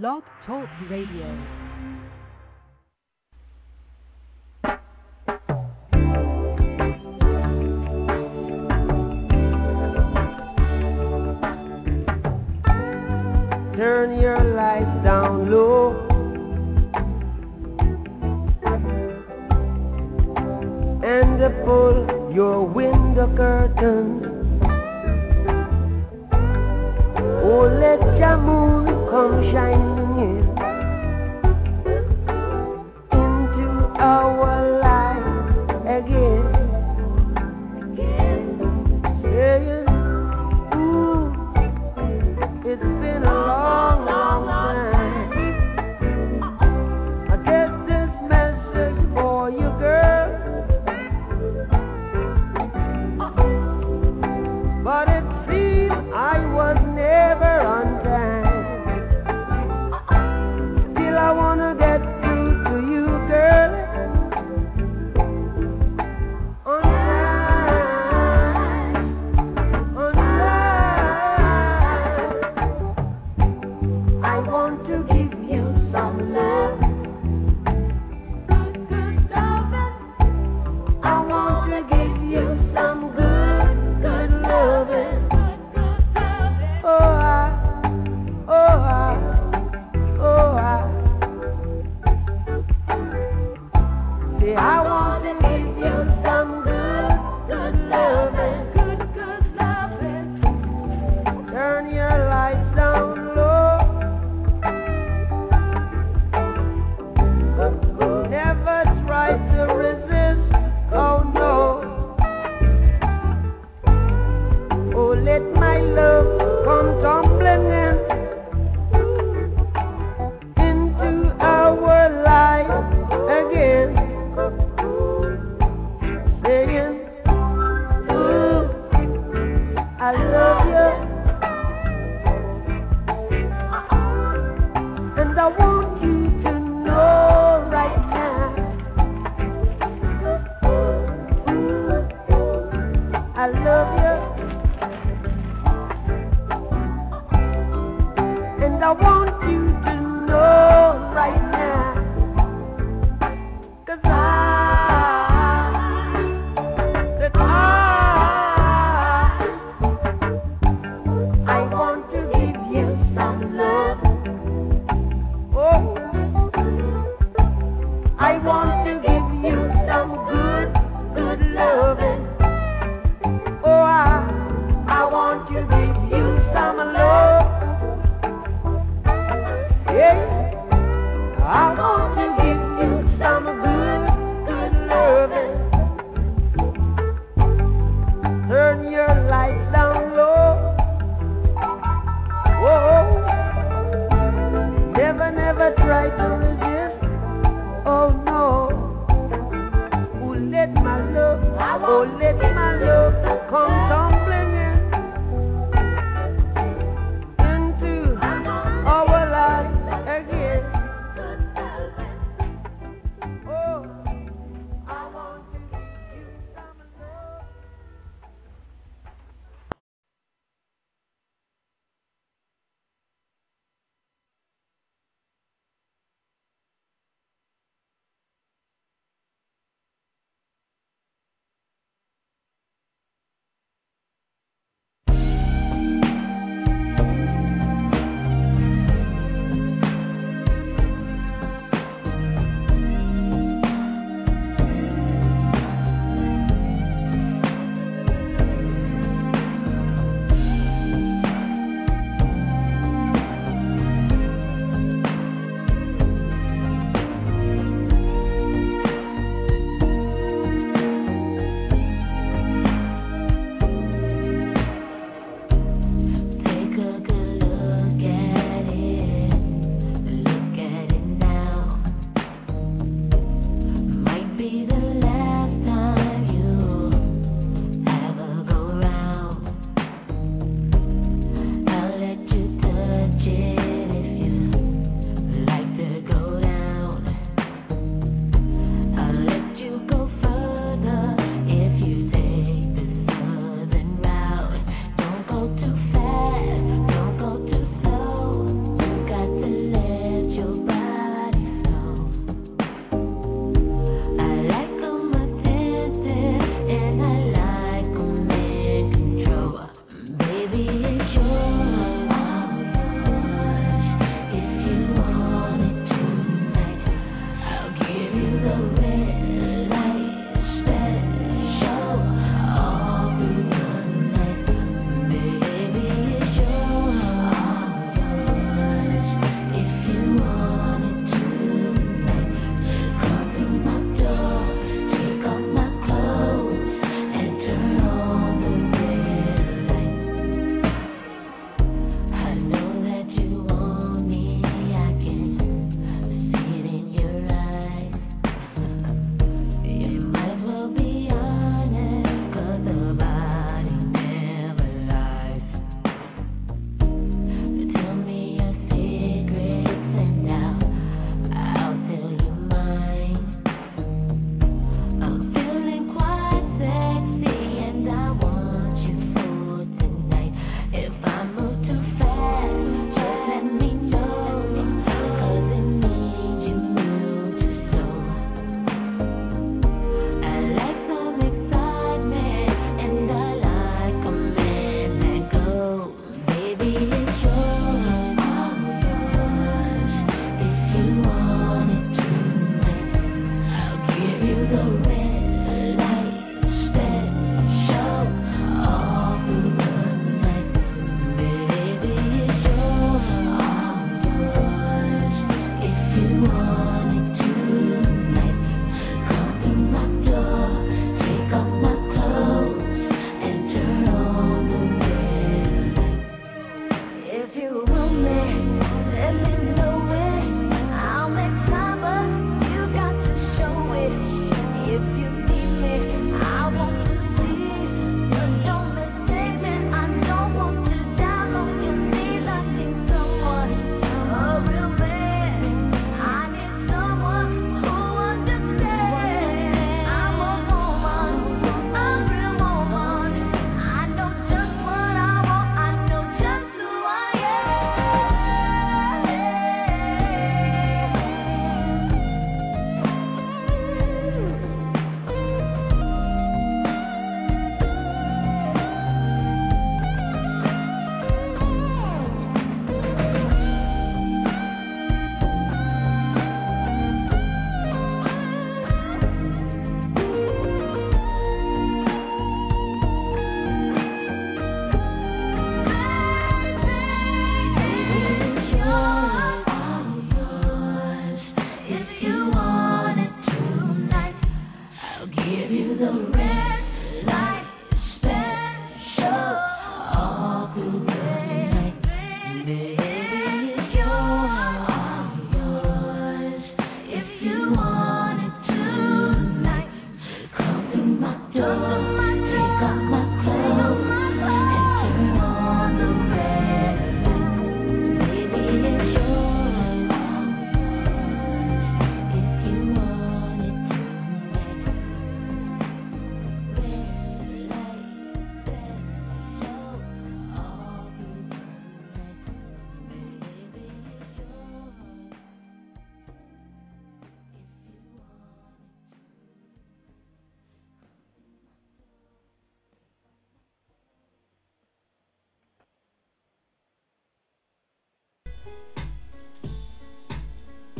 Blog Talk Radio. turn your lights down low. And pull your window curtains.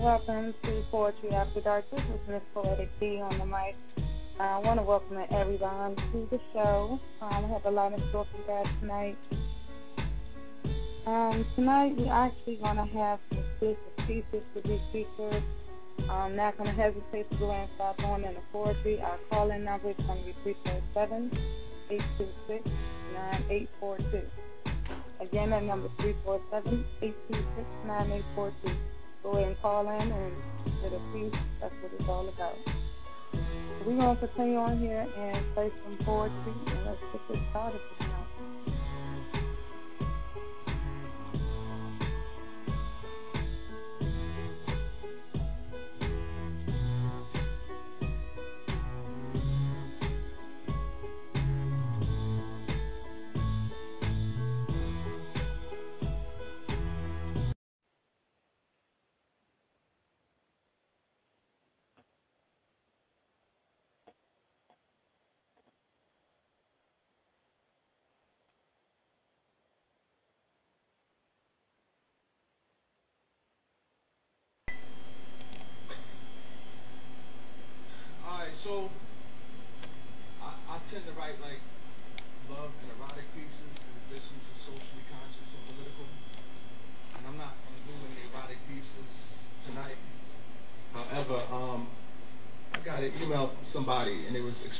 Welcome to Poetry After Dark. This is Miss Poetic D on the mic. I want to welcome everyone to the show. Um, I have a lot in store for you guys tonight. Um, tonight we're actually going to have good pieces to be featured. I'm not going to hesitate to go and start going into poetry. Our call-in number is going to be 347 826 9842. Again, that number is 347 826 9842 go ahead and call in and get a piece. That's what it's all about. We're going to continue on here and play some poetry, and let's get this started tonight.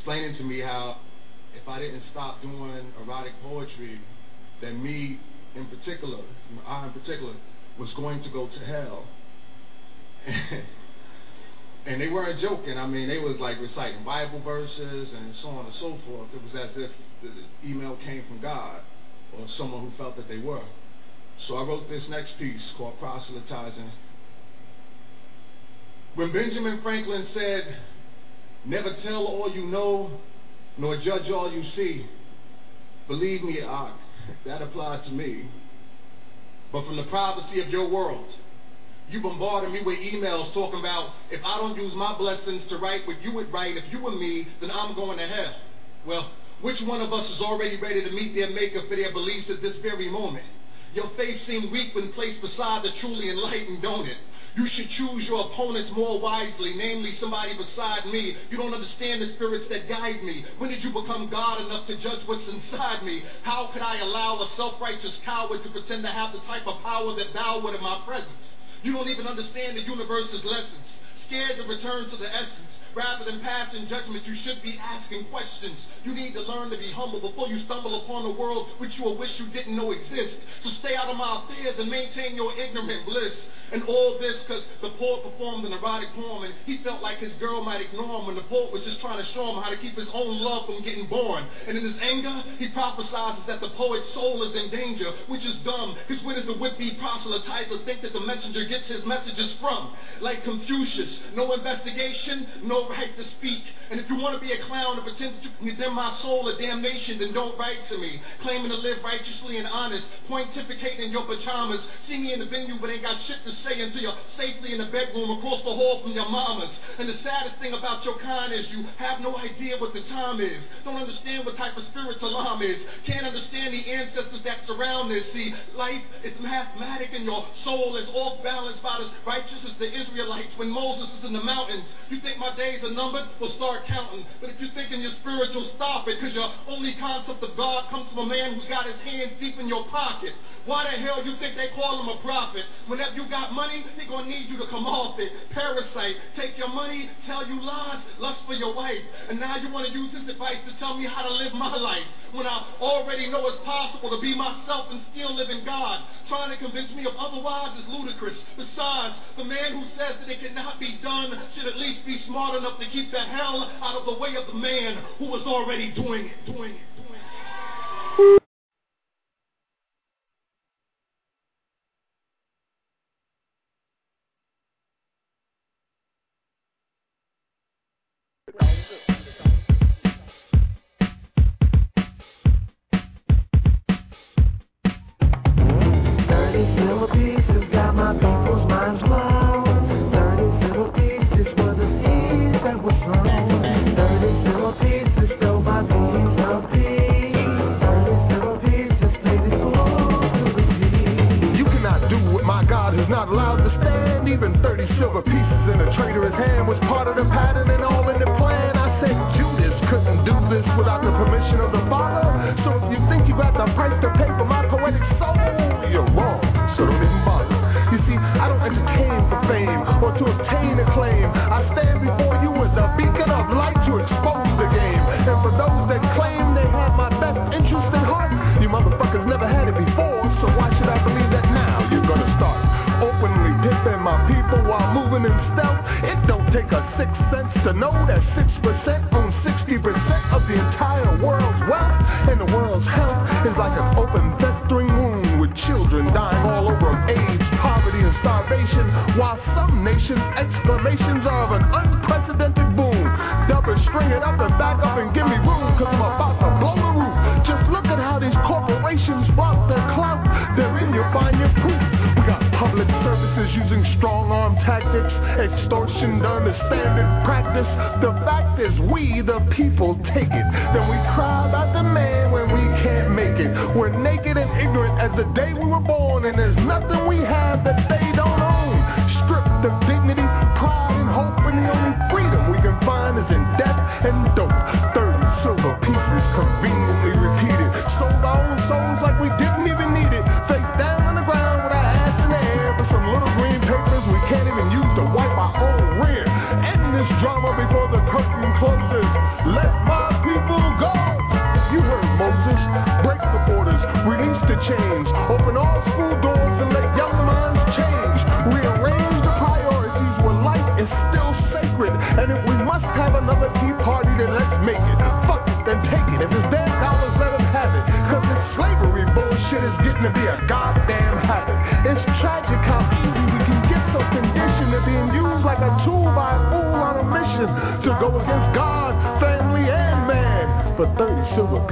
Explaining to me how if I didn't stop doing erotic poetry, then me in particular, I in particular, was going to go to hell. and they weren't joking. I mean, they was like reciting Bible verses and so on and so forth. It was as if the email came from God or someone who felt that they were. So I wrote this next piece called Proselytizing. When Benjamin Franklin said, Never tell all you know, nor judge all you see, believe me, I, that applies to me. But from the privacy of your world, you bombarded me with emails talking about if I don't use my blessings to write what you would write if you were me, then I'm going to hell. Well, which one of us is already ready to meet their maker for their beliefs at this very moment? Your faith seemed weak when placed beside the truly enlightened, don't it? You should choose your opponents more wisely, namely somebody beside me. You don't understand the spirits that guide me. When did you become God enough to judge what's inside me? How could I allow a self-righteous coward to pretend to have the type of power that thou would in my presence? You don't even understand the universe's lessons. Scared to return to the essence. Rather than passing judgment, you should be asking questions. You need to learn to be humble before you stumble upon a world which you will wish you didn't know exists. So stay out of my affairs and maintain your ignorant bliss. And all this because the poet performed an erotic poem and he felt like his girl might ignore him when the poet was just trying to show him how to keep his own love from getting born. And in his anger, he prophesies that the poet's soul is in danger, which is dumb. Because where does the would-be proselytizer think that the messenger gets his messages from? Like Confucius, no investigation, no right to speak. And if you want to be a clown and pretend can condemn my soul to damnation, then don't write to me. Claiming to live righteously and honest, pontificating in your pajamas, me in the venue but ain't got shit to say to you're safely in the bedroom across the hall from your mama's. And the saddest thing about your kind is you have no idea what the time is. Don't understand what type of spirit alarm is. Can't understand the ancestors that surround this. See, life is mathematic and your soul is off balance about as righteous as the Israelites when Moses is in the mountains. You think my days are numbered? Well, start counting. But if you're thinking you're spiritual, stop it, because your only concept of God comes from a man who's got his hands deep in your pocket. Why the hell you think they call him a prophet? Whenever you got money, he gonna need you to come off it. Parasite, take your money, tell you lies, lust for your wife. And now you wanna use this advice to tell me how to live my life. When I already know it's possible to be myself and still live in God. Trying to convince me of otherwise is ludicrous. Besides, the man who says that it cannot be done should at least be smart enough to keep the hell out of the way of the man who was already doing it, doing it.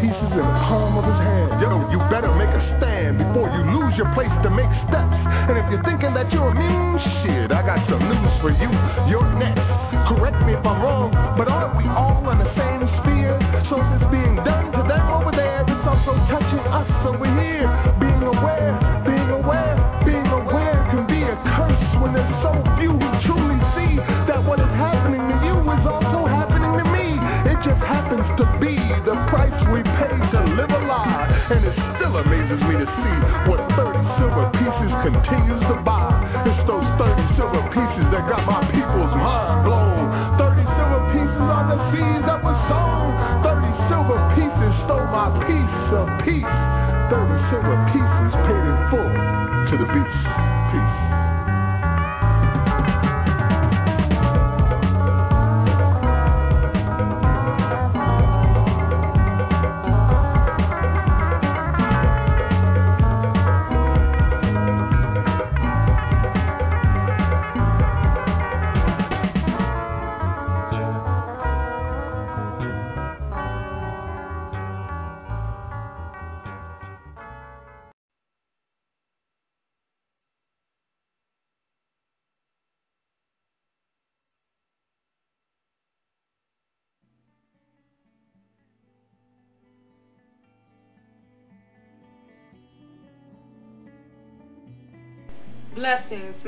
pieces in the palm of his hand. Yo, you better make a stand before you lose your place to make steps. And if you're thinking that you're immune, shit, I got some news for you. You're next. Correct me if I'm wrong, but aren't we all? tennis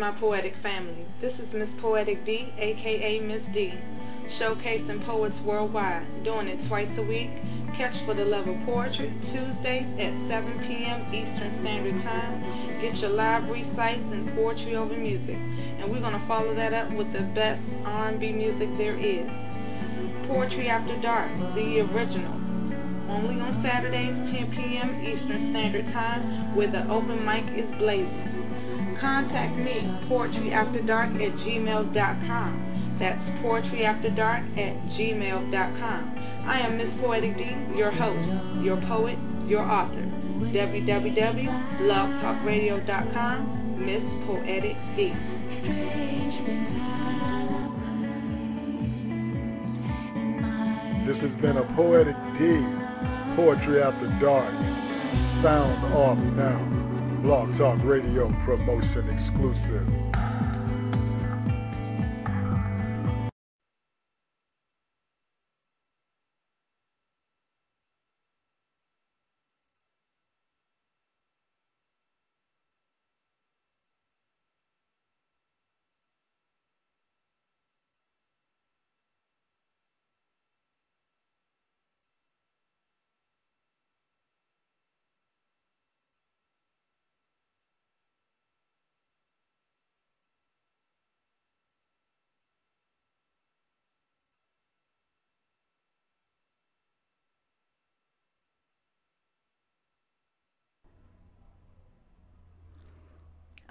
my poetic family. This is Miss Poetic D, aka Miss D, showcasing poets worldwide, doing it twice a week. Catch For the Love of Poetry, Tuesdays at 7 p.m. Eastern Standard Time. Get your live recites and poetry over music. And we're going to follow that up with the best R&B music there is. Poetry After Dark, the original only on Saturdays, 10 p.m. Eastern Standard Time, where the open mic is blazing contact me, poetryafterdark at gmail.com. That's poetryafterdark at gmail.com. I am Miss Poetic D, your host, your poet, your author. www.blogtalkradio.com, Miss Poetic D. This has been a Poetic D, Poetry After Dark. Sound off now. Blog Talk Radio promotion exclusive.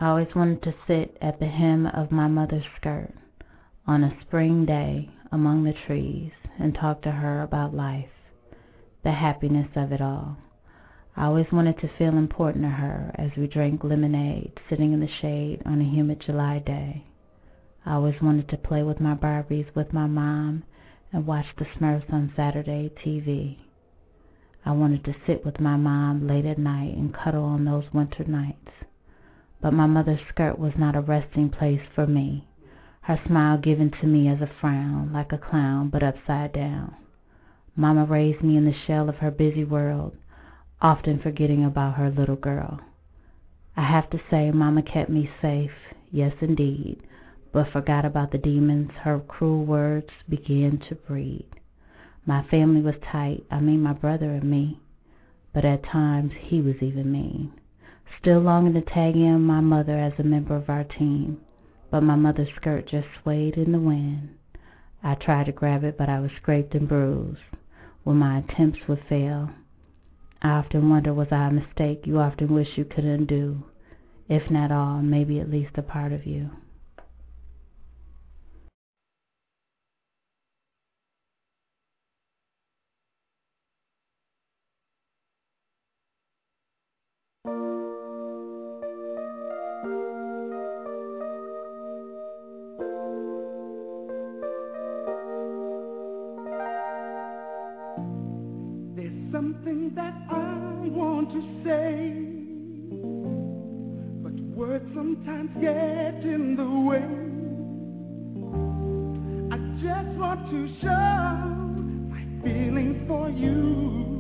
I always wanted to sit at the hem of my mother's skirt on a spring day among the trees and talk to her about life, the happiness of it all. I always wanted to feel important to her as we drank lemonade sitting in the shade on a humid July day. I always wanted to play with my Barbies with my mom and watch the Smurfs on Saturday TV. I wanted to sit with my mom late at night and cuddle on those winter nights. But my mother's skirt was not a resting place for me, her smile given to me as a frown, like a clown, but upside down. Mama raised me in the shell of her busy world, often forgetting about her little girl. I have to say, Mama kept me safe, yes, indeed, but forgot about the demons her cruel words began to breed. My family was tight, I mean my brother and me, but at times he was even mean still longing to tag in my mother as a member of our team, but my mother's skirt just swayed in the wind. I tried to grab it, but I was scraped and bruised. When my attempts would fail, I often wonder was I a mistake you often wish you could undo, if not all, maybe at least a part of you. sometimes get in the way. I just want to show my feelings for you.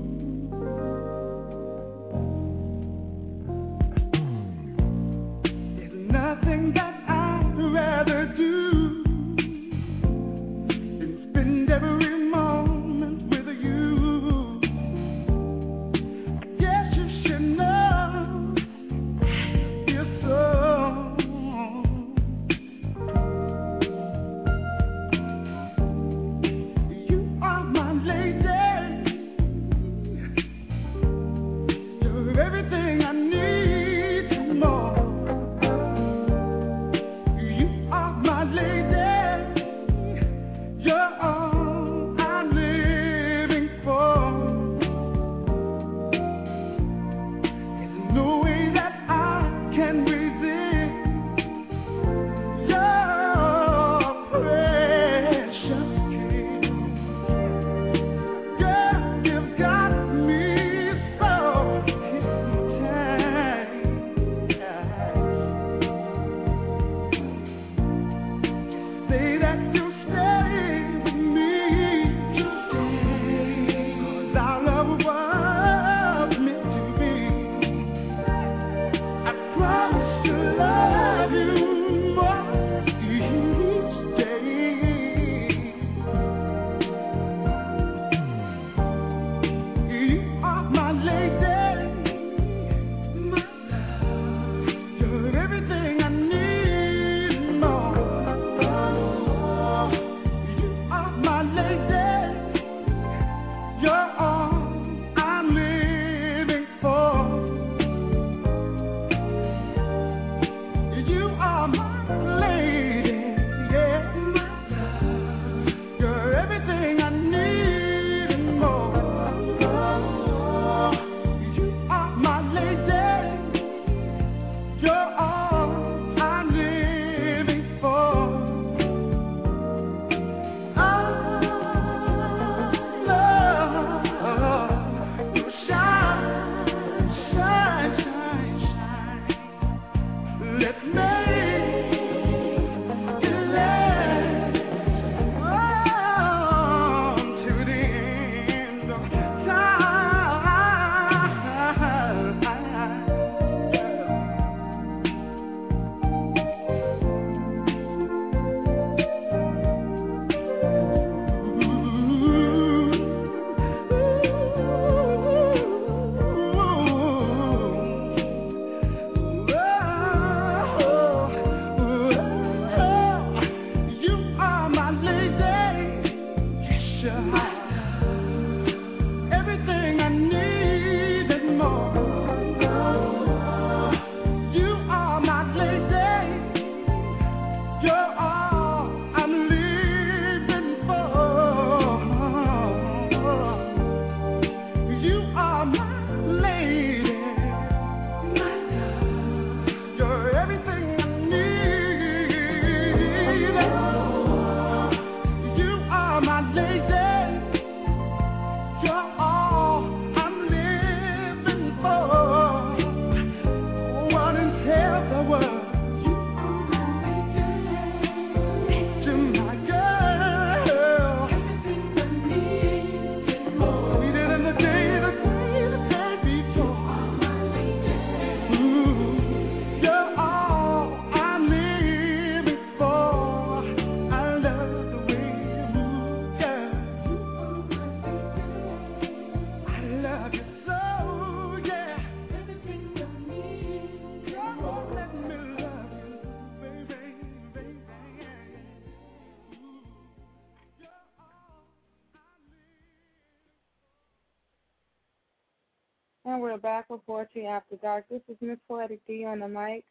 Poetry After Dark. This is Miss Poetic D on the mic.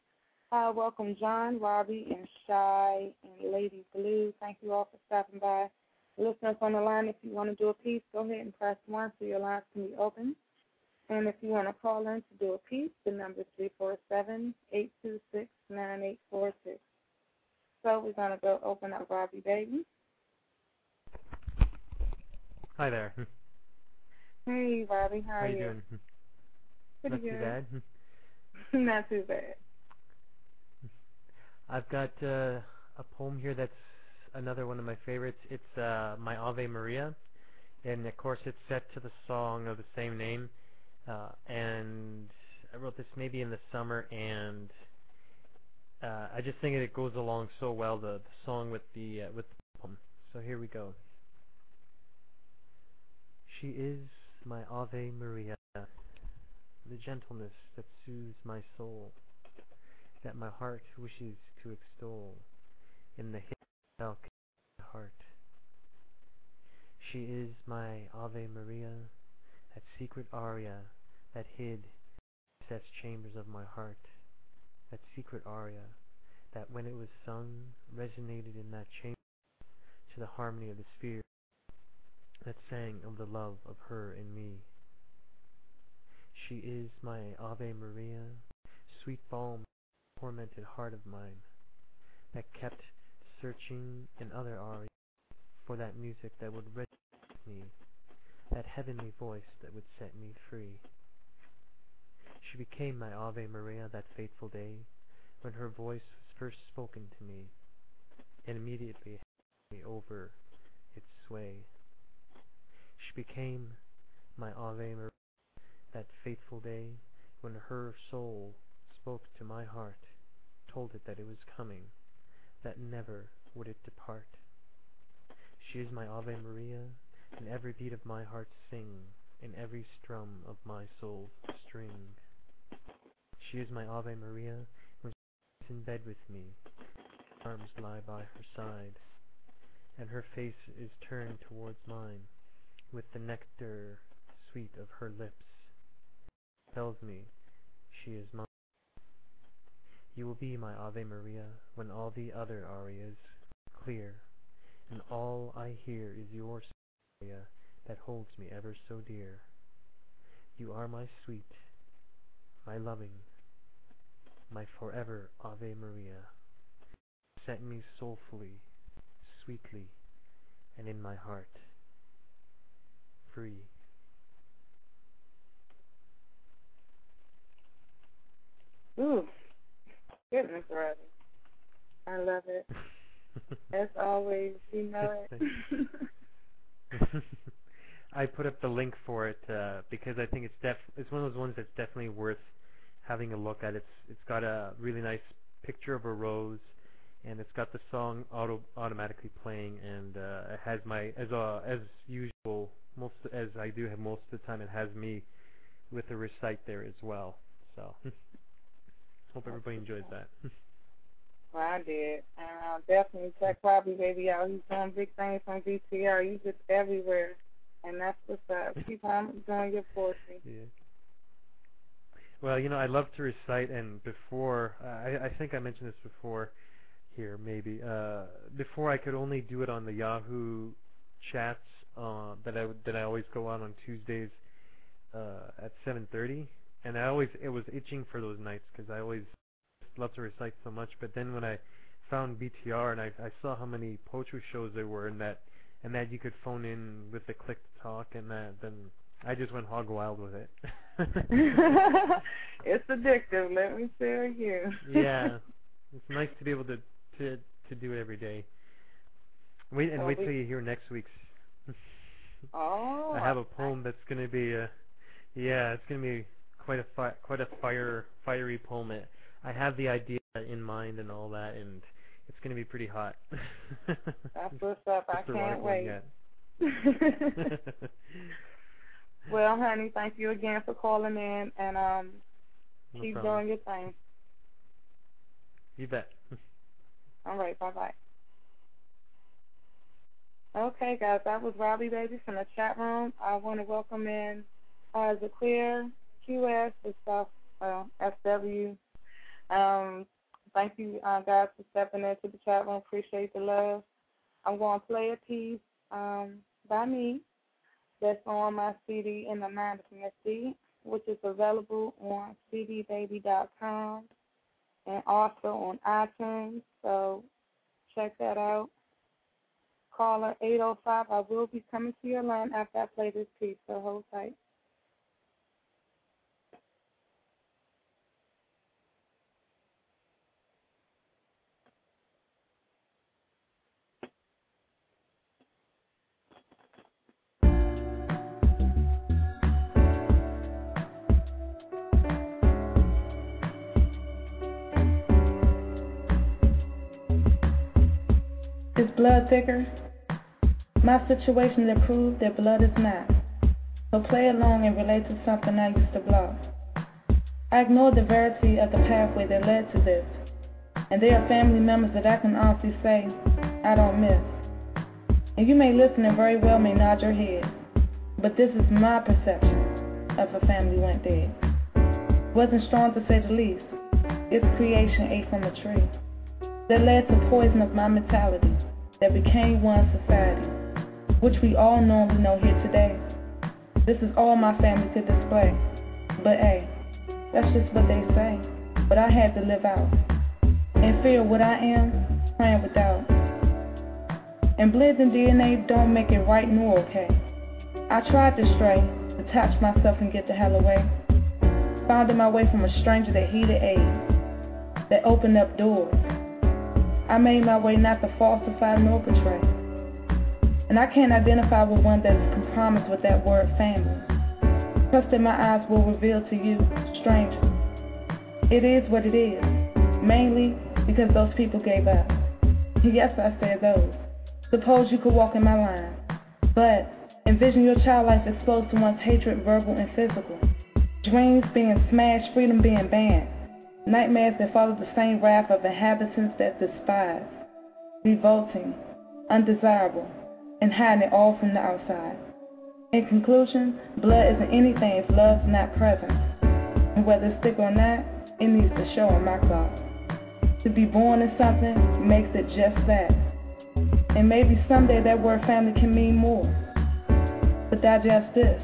Uh, welcome John, Robbie, and Shy, and Lady Blue. Thank you all for stopping by. Listeners on the line, if you want to do a piece, go ahead and press 1 so your lines can be open. And if you want to call in to do a piece, the number is 347 826 9846. So we're going to go open up Robbie Baby. Hi there. Hey, Robbie. How, How are you doing? Pretty Not good. too bad. Not too bad. I've got uh, a poem here that's another one of my favorites. It's uh, my Ave Maria, and of course it's set to the song of the same name. Uh, and I wrote this maybe in the summer, and uh, I just think it goes along so well the, the song with the uh, with the poem. So here we go. She is my Ave Maria, the gentleness that soothes my soul, that my heart wishes to extol in the hidden heart. She is my Ave Maria, that secret aria that hid recessed chambers of my heart, that secret aria that when it was sung resonated in that chamber to the harmony of the sphere that sang of the love of her in me. She is my Ave Maria, sweet balm, tormented heart of mine, that kept searching in other arias for that music that would with me, that heavenly voice that would set me free. She became my Ave Maria that fateful day when her voice was first spoken to me, and immediately held me over its sway. She became my Ave Maria that fateful day when her soul spoke to my heart, told it that it was coming, that never would it depart. She is my Ave Maria, and every beat of my heart sing, in every strum of my soul's string. She is my Ave Maria when she is in bed with me, arms lie by her side, and her face is turned towards mine, with the nectar sweet of her lips, tells me she is mine. You will be my Ave Maria when all the other arias clear, and all I hear is your Maria that holds me ever so dear. You are my sweet, my loving, my forever Ave Maria. Set me soulfully, sweetly, and in my heart, free. Ooh, goodness, Robbie. I love it. As always, you know it. I put up the link for it uh, because I think it's def it's one of those ones that's definitely worth having a look at. It's it's got a really nice picture of a rose, and it's got the song auto automatically playing, and uh, it has my as uh, as usual most as I do have most of the time. It has me with a recite there as well. So hope everybody enjoys that. well, I did, and I'll definitely check Robbie Baby out. He's doing big things on BTR. He's just everywhere, and that's what's up. Keep on doing your poetry. Yeah. Well, you know, I love to recite, and before uh, I, I think I mentioned this before here, maybe uh, before I could only do it on the Yahoo chats uh, that I that I always go on on Tuesdays uh, at 7:30, and I always it was itching for those nights because I always love to recite so much. But then when I found BTR and I, I saw how many poetry shows there were, and that and that you could phone in with the click to talk, and that then I just went hog wild with it. it's addictive, let me tell you. yeah, it's nice to be able to to to do it every day. Wait and Well, wait till you hear next week's. Oh. I have a poem that's going to be uh yeah, it's going to be quite a fi- quite a fire fiery poem. It, I have the idea in mind and all that, and it's going to be pretty hot. That's what's up. I can't wait. well, honey, thank you again for calling in, and um, No keep problem. doing your thing. You bet. All right, bye bye. Okay, guys, that was Robbie Baby from the chat room. I want to welcome in uh, Zaquir, Is South uh, SW. Um, thank you uh, guys for stepping into the chat room. Appreciate the love. I'm going to play a piece um, by me that's on my CD in the Mind of Misty, which is available on cdbaby.com and also on iTunes. So check that out. Caller 805. I will be coming to your line after I play this piece, so hold tight. Blood thicker? My situation that proved that blood is not. So play along and relate to something I used to block. I ignored the verity of the pathway that led to this. And there are family members that I can honestly say I don't miss. And you may listen and very well may nod your head. But this is my perception of a family went dead. Wasn't strong to say the least. Its creation ate from a tree. That led to poison of my mentality that became one society, which we all normally know here today. This is all my family could display. But hey, that's just what they say. But I had to live out. And fear what I am, praying without. And blending DNA don't make it right nor okay. I tried to stray, detach myself and get the hell away. Finding my way from a stranger that heeded aid, that opened up doors I made my way not to falsify nor betray. And I can't identify with one that is compromised with that word family. Trust that my eyes will reveal to you, stranger. It is what it is, mainly because those people gave up. Yes, I said those. Suppose you could walk in my line. But envision your child life exposed to one's hatred, verbal and physical. Dreams being smashed, freedom being banned. Nightmares that follow the same wrath of inhabitants that despise, revolting, undesirable, and hiding it all from the outside. In conclusion, blood isn't anything if love's not present. And whether it's thick or not, it needs to show on my clock. To be born in something makes it just that. And maybe someday that word family can mean more. But digest this.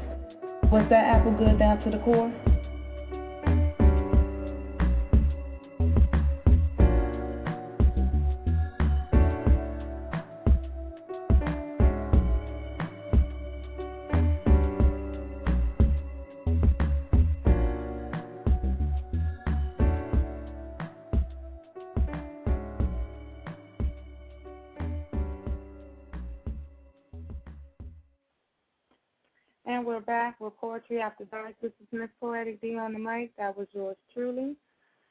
Was that apple good down to the core? We're back with Poetry After Dark. This is Miss Poetic Dee on the mic. That was yours truly.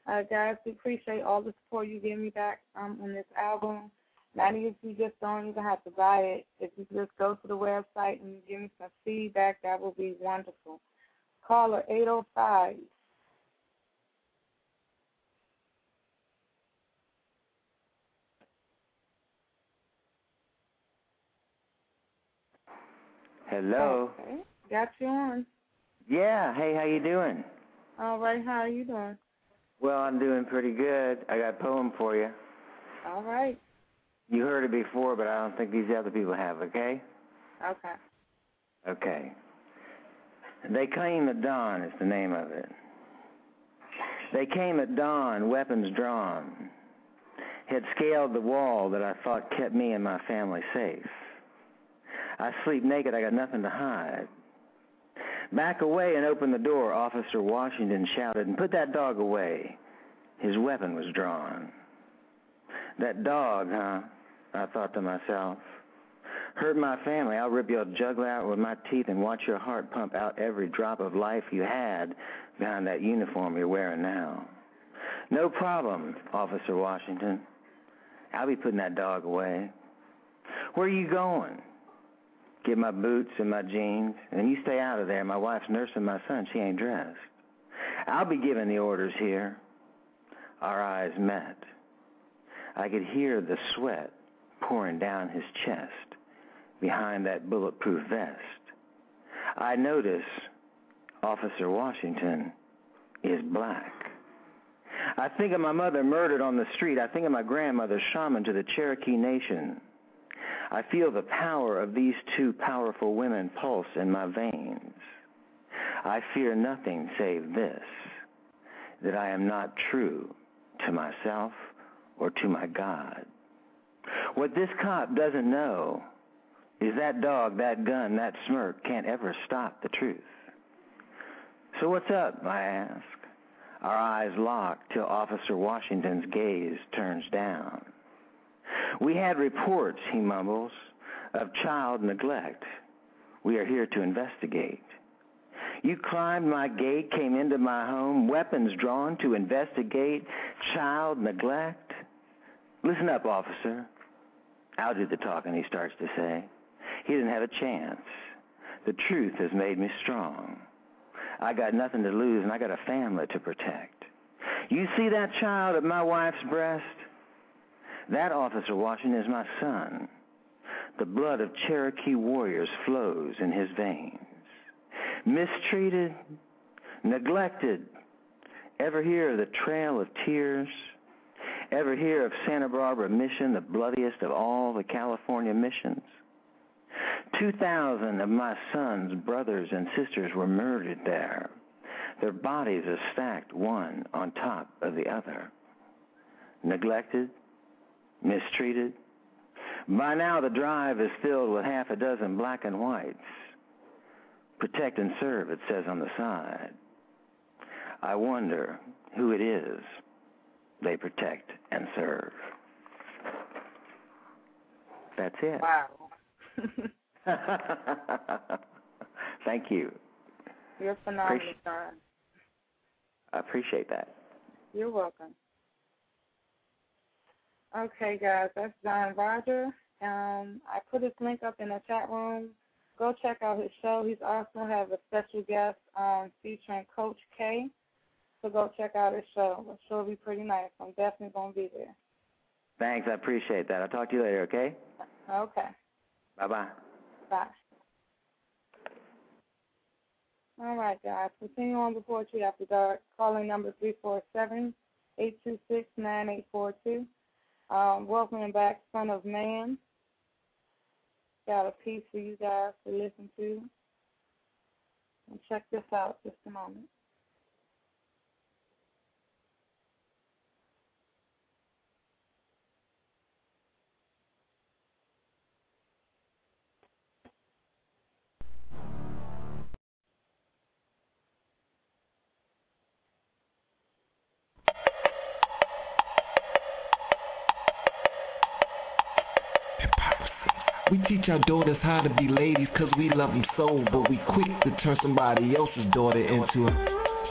Uh, guys, we appreciate all the support you give me back um, on this album. Not if you just don't even have to buy it. If you just go to the website and give me some feedback, that would be wonderful. Caller 805 Hello. Okay. Got you on. Yeah. Hey, how you doing? All right. How are you doing? Well, I'm doing pretty good. I got a poem for you. All right. You heard it before, but I don't think these other people have. Okay. Okay. Okay. They came at dawn is the name of it. They came at dawn, weapons drawn. Had scaled the wall that I thought kept me and my family safe. I sleep naked, I got nothing to hide. Back away and open the door, Officer Washington shouted, and put that dog away. His weapon was drawn. That dog, huh? I thought to myself. Hurt my family, I'll rip your jugular out with my teeth and watch your heart pump out every drop of life you had behind that uniform you're wearing now. No problem, Officer Washington. I'll be putting that dog away. Where are you going? Get my boots and my jeans, and you stay out of there. My wife's nursing my son. She ain't dressed. I'll be giving the orders here. Our eyes met. I could hear the sweat pouring down his chest behind that bulletproof vest. I notice Officer Washington is black. I think of my mother murdered on the street. I think of my grandmother shaman to the Cherokee Nation. I feel the power of these two powerful women pulse in my veins. I fear nothing save this, that I am not true to myself or to my God. What this cop doesn't know is that dog, that gun, that smirk can't ever stop the truth. So what's up, I ask. Our eyes lock till Officer Washington's gaze turns down. We had reports, he mumbles, of child neglect. We are here to investigate. You climbed my gate, came into my home, weapons drawn to investigate child neglect? Listen up, officer. I'll do the talking, he starts to say. He didn't have a chance. The truth has made me strong. I got nothing to lose and I got a family to protect. You see that child at my wife's breast? That officer Washington is my son. The blood of Cherokee warriors flows in his veins. Mistreated, neglected. Ever hear of the Trail of Tears? Ever hear of Santa Barbara Mission, the bloodiest of all the California missions? 2,000 of my son's brothers and sisters were murdered there. Their bodies are stacked one on top of the other. Neglected, mistreated. By now, the drive is filled with half a dozen black and whites. Protect and serve, it says on the side. I wonder who it is they protect and serve. That's it. Wow. Thank you. You're phenomenal, Appreciate- I appreciate that. You're welcome. Okay, guys, that's Don Roger. Um, I put his link up in the chat room. Go check out his show. He's also have a special guest um, featuring Coach K. So go check out his show. Show will be pretty nice. I'm definitely going to be there. Thanks. I appreciate that. I'll talk to you later, okay? Okay. Bye bye. Bye. All right, guys. Continue on the Poetry After Dark. Calling number 347 826 9842. Um, welcome back, Son of Man. Got a piece for you guys to listen to. And check this out just a moment. We teach our daughters how to be ladies cause we love them so But we quick to turn somebody else's daughter into a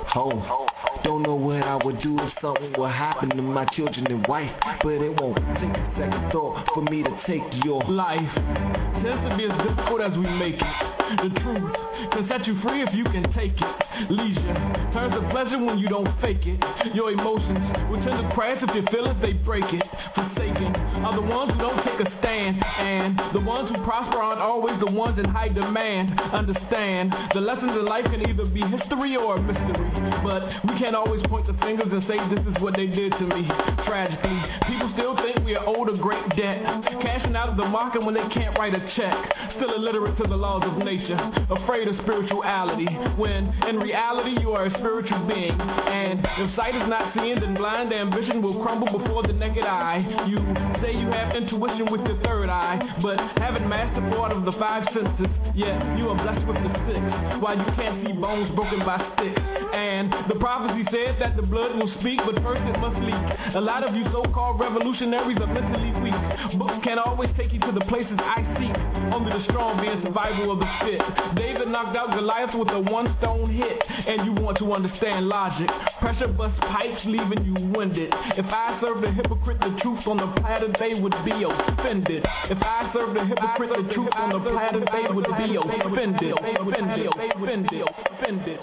hoe. Don't know what I would do if something would happen to my children and wife But it won't take a second thought for me to take your life Tends to be as difficult as we make it. The truth can set you free if you can take it. Leisure turns to pleasure when you don't fake it. Your emotions will tend to crash if your feelings they break it. Forsaken are the ones who don't take a stand, and the ones who prosper aren't always the ones in high demand. Understand the lessons in life can either be history or a mystery, but we can't always point the fingers and say this is what they did to me. Tragically, people still think we are owed a great debt, cashing out of the market when they can't write a check. Still illiterate to the laws of nature, afraid of spirituality. When in reality you are a spiritual being, and if sight is not seeing, then blind ambition will crumble before the naked eye. You say you have intuition with your third eye, but haven't mastered part of the five senses. Yet you are blessed with the sixth, while you can't see bones broken by sticks. And the prophecy says that the blood will speak, but first it must leak. A lot of you so-called revolutionaries are mentally weak. Books can't always take you to the places I seek. Only the strong being survival of the fit. David knocked out Goliath with a one-stone hit, and you want to understand logic. Pressure bust pipes, leaving you winded. If I served a hypocrite the truth on the platter, they would be offended. If I served a hypocrite the truth on the platter, they would be offended. Offended. Offended. Offended.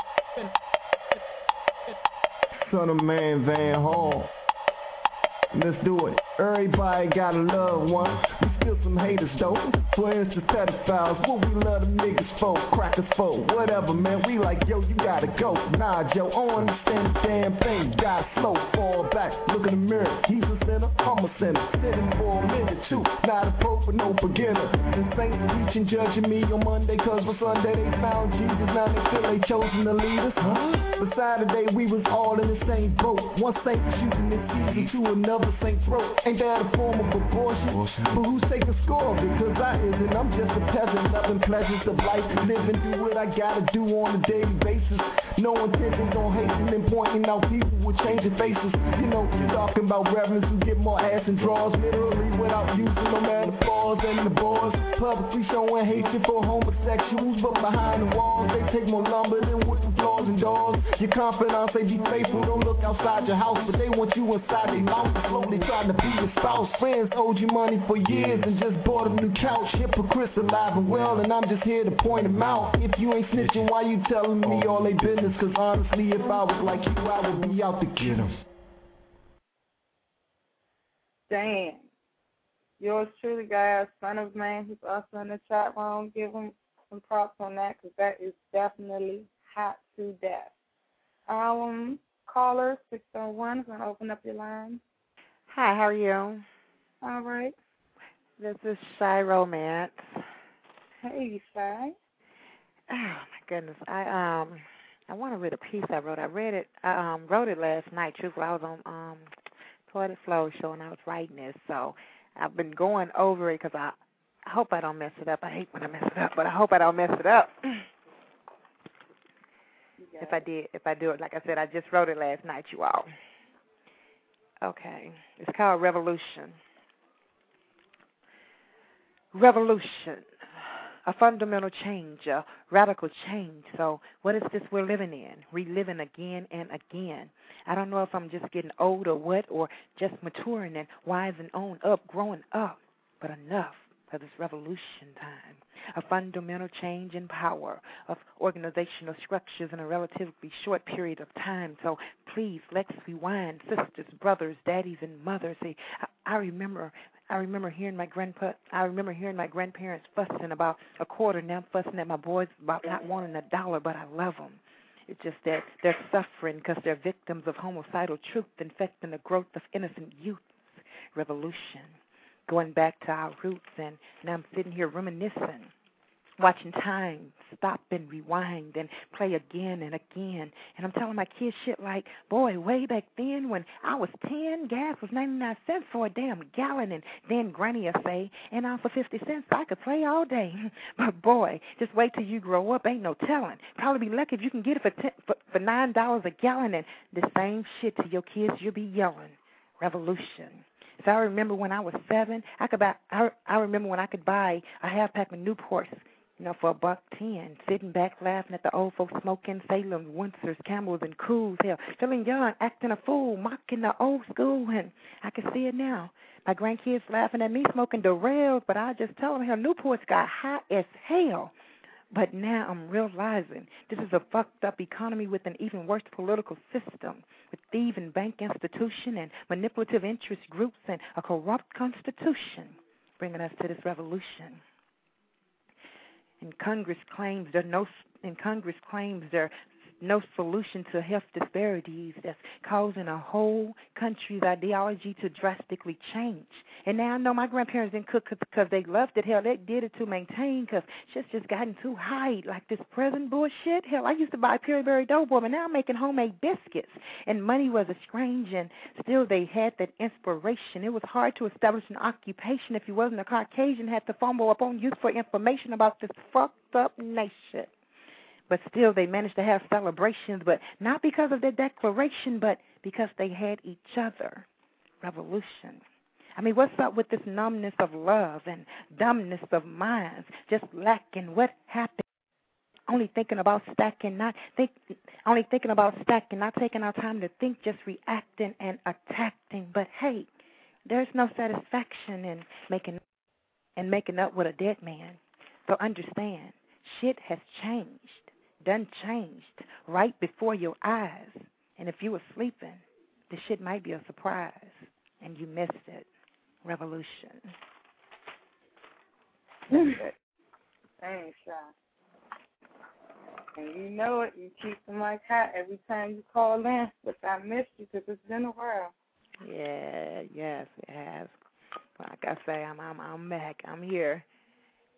Son of man Van Hall Let's do it. Everybody got a loved one. Still some haters though. For instance, pedophiles, what we love them niggas for, crackers for, whatever, man. We like, yo, you gotta go. Nah, Joe, I don't understand the damn thing. Gotta slow, fall back, look in the mirror. He's a sinner, I'm a sinner. Sitting for a minute, too. Not a pro for no beginner. The saints preaching, judging me on Monday, cause for Sunday they found Jesus. Now they feel they chosen to lead us, huh? But Saturday we was all in the same boat. One saint shooting his season to another saint's throat. Ain't that a form of abortion? But who's taking score of it? Cause I isn't. I'm just a peasant, loving pleasures of life. Living, do what I gotta do on a daily basis. No intentions on hating and pointing out people with changing faces. You know, talking about reverends who get more ass and draws literally without using no metaphors and the boys. Publicly showing hatred for homosexuals, but behind the walls they take more lumber than wooden floors and doors. Your confidence, they be faithful, don't look outside your house, but they want you inside their mouth. Slowly trying to be your spouse. Friends owed you money for years and just bought a new couch. Hypocrites alive and well, and I'm just here to point them out. If you ain't snitching, why you telling me all they business? Cause honestly, if I was like you, I would be out to get them. Damn. Yours truly, guys, son of man, who's also in the chat room. Give him some props on that because that is definitely hot to death. Um, caller 601 is going to open up your line. Hi, how are you? All right. This is Shy Romance. Hey, Shy. Oh my goodness. I um I want to read a piece I wrote. I read it. I um wrote it last night. Truthfully, I was on um Toilet Flow show and I was writing this, so I've been going over it because I I hope I don't mess it up. I hate when I mess it up, but I hope I don't mess it up. if I did, if I do it, like I said, I just wrote it last night, you all. Okay, it's called Revolution. Revolution, a fundamental change, a radical change. So, what is this we're living in? Reliving again and again. I don't know if I'm just getting old or what, or just maturing and wising on up, growing up, but enough for this revolution time. A fundamental change in power of organizational structures in a relatively short period of time. So please, let's rewind, sisters, brothers, daddies, and mothers. See, I, I remember I remember hearing my grandpa. I remember hearing my grandparents fussing about a quarter. Now fussing at my boys about not wanting a dollar, but I love them. It's just that they're suffering because they're victims of homicidal truth infecting the growth of innocent youth. Revolution, going back to our roots, and now I'm sitting here reminiscing watching time stop and rewind and play again and again. And I'm telling my kids shit like, boy, way back then when I was 10, gas was 99 cents for a damn gallon. And then Granny will say, and now for 50 cents, I could play all day. but boy, just wait till you grow up. Ain't no telling. Probably be lucky if you can get it for, ten, for, for $9 a gallon. And the same shit to your kids, you'll be yelling. Revolution. So I remember when I was seven, I could buy. I, I remember when I could buy a half pack of Newports you know, for a buck ten, sitting back laughing at the old folks smoking Salem, Winstons, Camels, and Kools, hell, feeling young, acting a fool, mocking the old school, and I can see it now. My grandkids laughing at me smoking Dorals, but I just tell them, hell, Newport's got hot as hell. But now I'm realizing this is a fucked up economy with an even worse political system, with thieving bank institution and manipulative interest groups and a corrupt constitution, bringing us to this revolution. And Congress claims there no and Congress claims there no solution to health disparities that's causing a whole country's ideology to drastically change. And now I know my grandparents didn't cook because they loved it. Hell, they did it to maintain because shit's just gotten too high. Like this present bullshit. Hell, I used to buy Pillsbury Doughboy, but now I'm making homemade biscuits. And money was a strange, and still they had that inspiration. It was hard to establish an occupation if you wasn't a Caucasian. Had to fumble up on youth for information about this fucked up nation but still they managed to have celebrations, but not because of their declaration, but because they had each other. Revolution. I mean, what's up with this numbness of love and dumbness of minds? Just lacking. What happened? Only thinking about stacking, not think. Only thinking about stacking, not taking our time to think, just reacting and attacking. But hey, there's no satisfaction in making and making up with a dead man. So understand, shit has changed done changed right before your eyes. And if you were sleeping, the shit might be a surprise and you missed it. Revolution. Thanks. And you know it, you keep the mic hot every time you call in, but I missed you because it's been a while. Yeah, yes, it has. Like I say, I'm I'm I'm back. I'm here.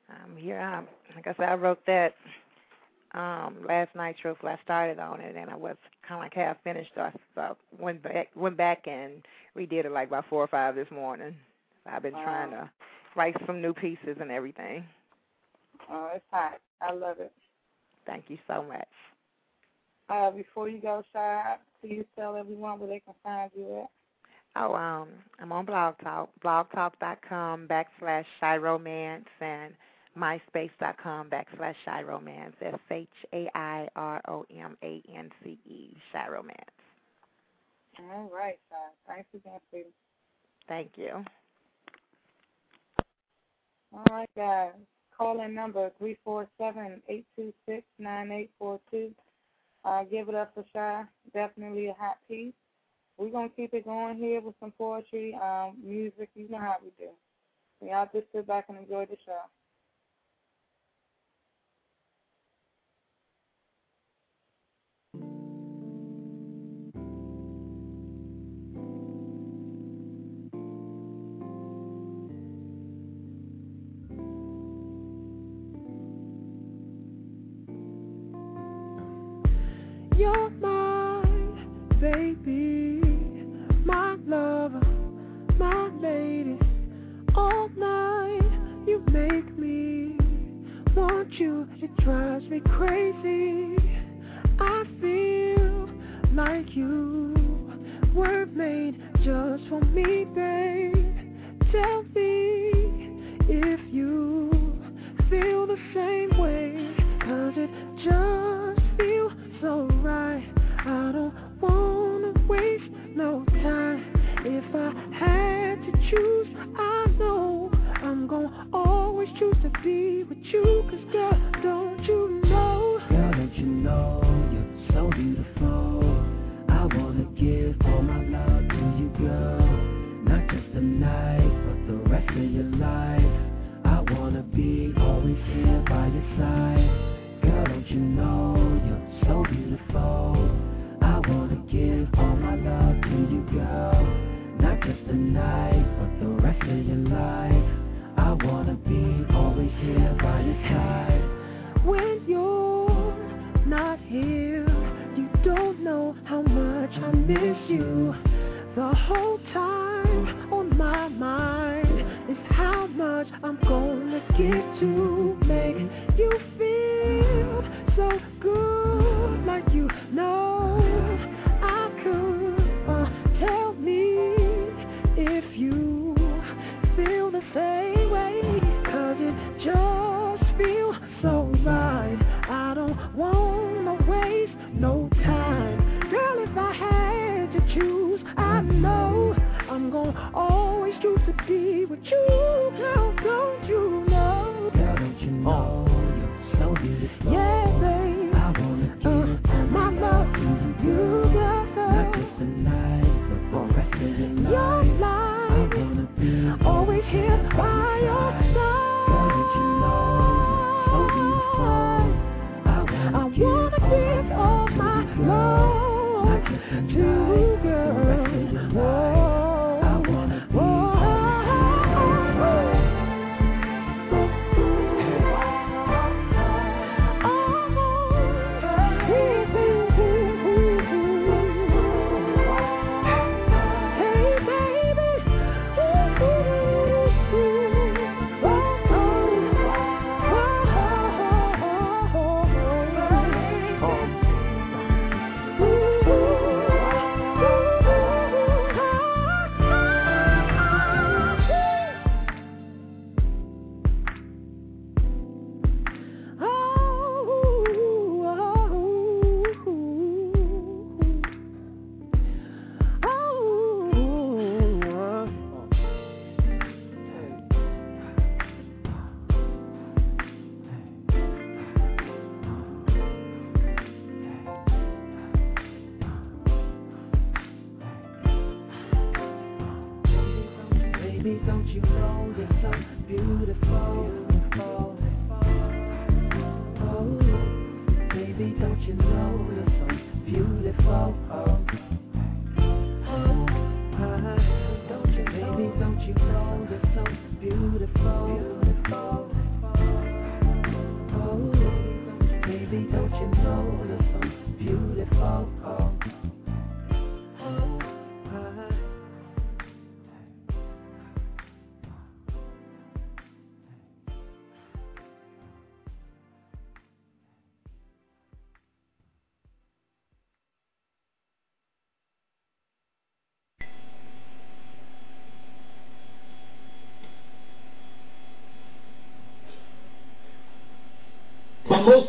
I'm here. I'm like I said, I wrote that um last night. Truthfully, I started on it and I was kind of like half finished. So I went back went back and redid it like about four or five this morning. So I've been wow. trying to write some new pieces and everything. Oh, it's hot. I love it. Thank you so much. Uh, before you go, Shy, please tell everyone where they can find you at. Oh, um, I'm on Blog Talk, blogtalk.com backslash Shy Romance and myspace.com backslash Shy Romance. S H A I R O M A N C E, Shy Romance. All right, Shy. Thanks again, sweetie. Thank you. All right, guys. Call in number three four seven eight two six nine eight four two. Uh, give it up for Shy. Definitely a hot piece. We're gonna keep it going here with some poetry, um, music. You know how we do. So y'all just sit back and enjoy the show. Baby, my lover, my lady. All night you make me want you. It drives me crazy. I feel like you were made just for me, babe. Tell me if you feel the same way, cause it just tonight, but the rest of your life. I wanna be always here by your side. When you're not here, you don't know how much I miss you. The whole time on my mind is how much I'm gonna get to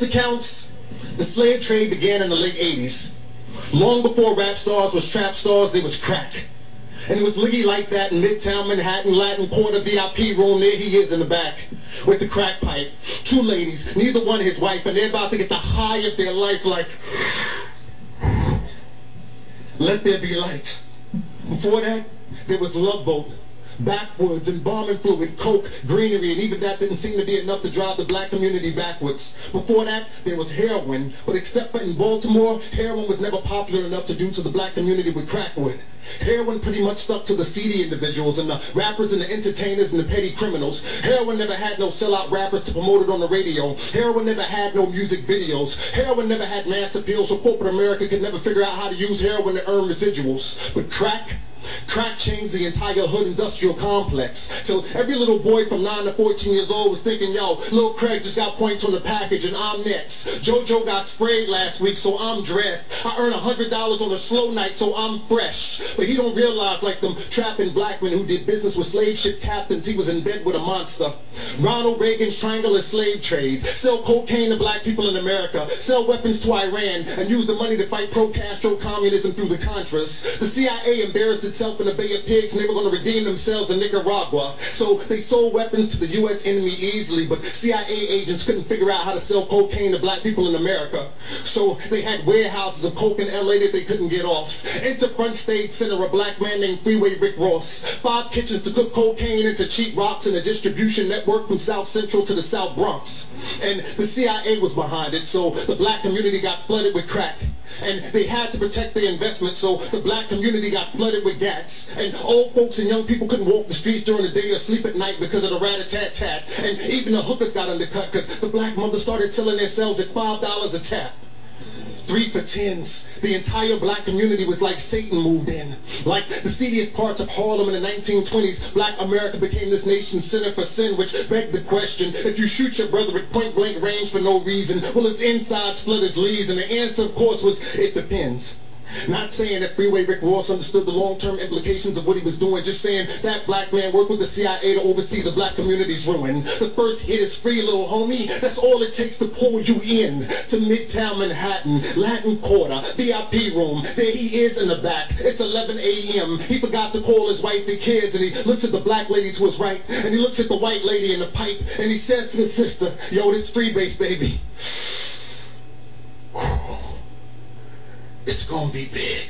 most accounts, the slave trade began in the late 80s. Long before rap stars was trap stars, there was crack. And it was Liggy like that in Midtown Manhattan, Latin Quarter VIP room. There he is in the back with the crack pipe. Two ladies, neither one his wife, and they're about to get the high of their life like, let there be light. Before that, there was Love Boat backwards, embalming fluid, coke, greenery, and even that didn't seem to be enough to drive the black community backwards. Before that, there was heroin, but except for in Baltimore, heroin was never popular enough to do to the black community with crack crackwood. Heroin pretty much stuck to the seedy individuals and the rappers and the entertainers and the petty criminals. Heroin never had no sellout rappers to promote it on the radio. Heroin never had no music videos. Heroin never had mass appeal, so corporate America could never figure out how to use heroin to earn residuals. But crack, Crack changed the entire hood industrial complex. So every little boy from 9 to 14 years old was thinking, yo, Lil Craig just got points on the package and I'm next. JoJo got sprayed last week, so I'm dressed. I earn $100 on a slow night, so I'm fresh. But he don't realize, like them trapping black men who did business with slave ship captains, he was in bed with a monster. Ronald Reagan's triangle of slave trade. Sell cocaine to black people in America. Sell weapons to Iran and use the money to fight pro-Castro communism through the Contras. The CIA embarrassed itself in the Bay of Pigs and they were going to redeem themselves in Nicaragua. So they sold weapons to the U.S. enemy easily, but CIA agents couldn't figure out how to sell cocaine to black people in America. So they had warehouses of coke in L.A. that they couldn't get off. Enter front stage center a black man named Freeway Rick Ross. Five kitchens to cook cocaine into cheap rocks and a distribution network from South Central to the South Bronx. And the CIA was behind it, so the black community got flooded with crack. And they had to protect their investment, so the black community got flooded with gats. And old folks and young people couldn't walk the streets during the day or sleep at night because of the rat-a-tat-tat. And even the hookers got undercut because the black mothers started selling their cells at $5 a tap. Three for tens. The entire black community was like Satan moved in. Like the seediest parts of Harlem in the 1920s, black America became this nation's center for sin, which begged the question, if you shoot your brother at point blank range for no reason, will his insides flood his leads? And the answer, of course, was, it depends. Not saying that Freeway Rick Ross understood the long-term implications of what he was doing, just saying that black man worked with the CIA to oversee the black community's ruin. The first hit is free, little homie. That's all it takes to pull you in to Midtown Manhattan, Latin Quarter, VIP room. There he is in the back. It's 11 a.m. He forgot to call his wife and kids, and he looks at the black lady to his right, and he looks at the white lady in the pipe, and he says to his sister, yo, this Freebase, baby. It's gonna be big.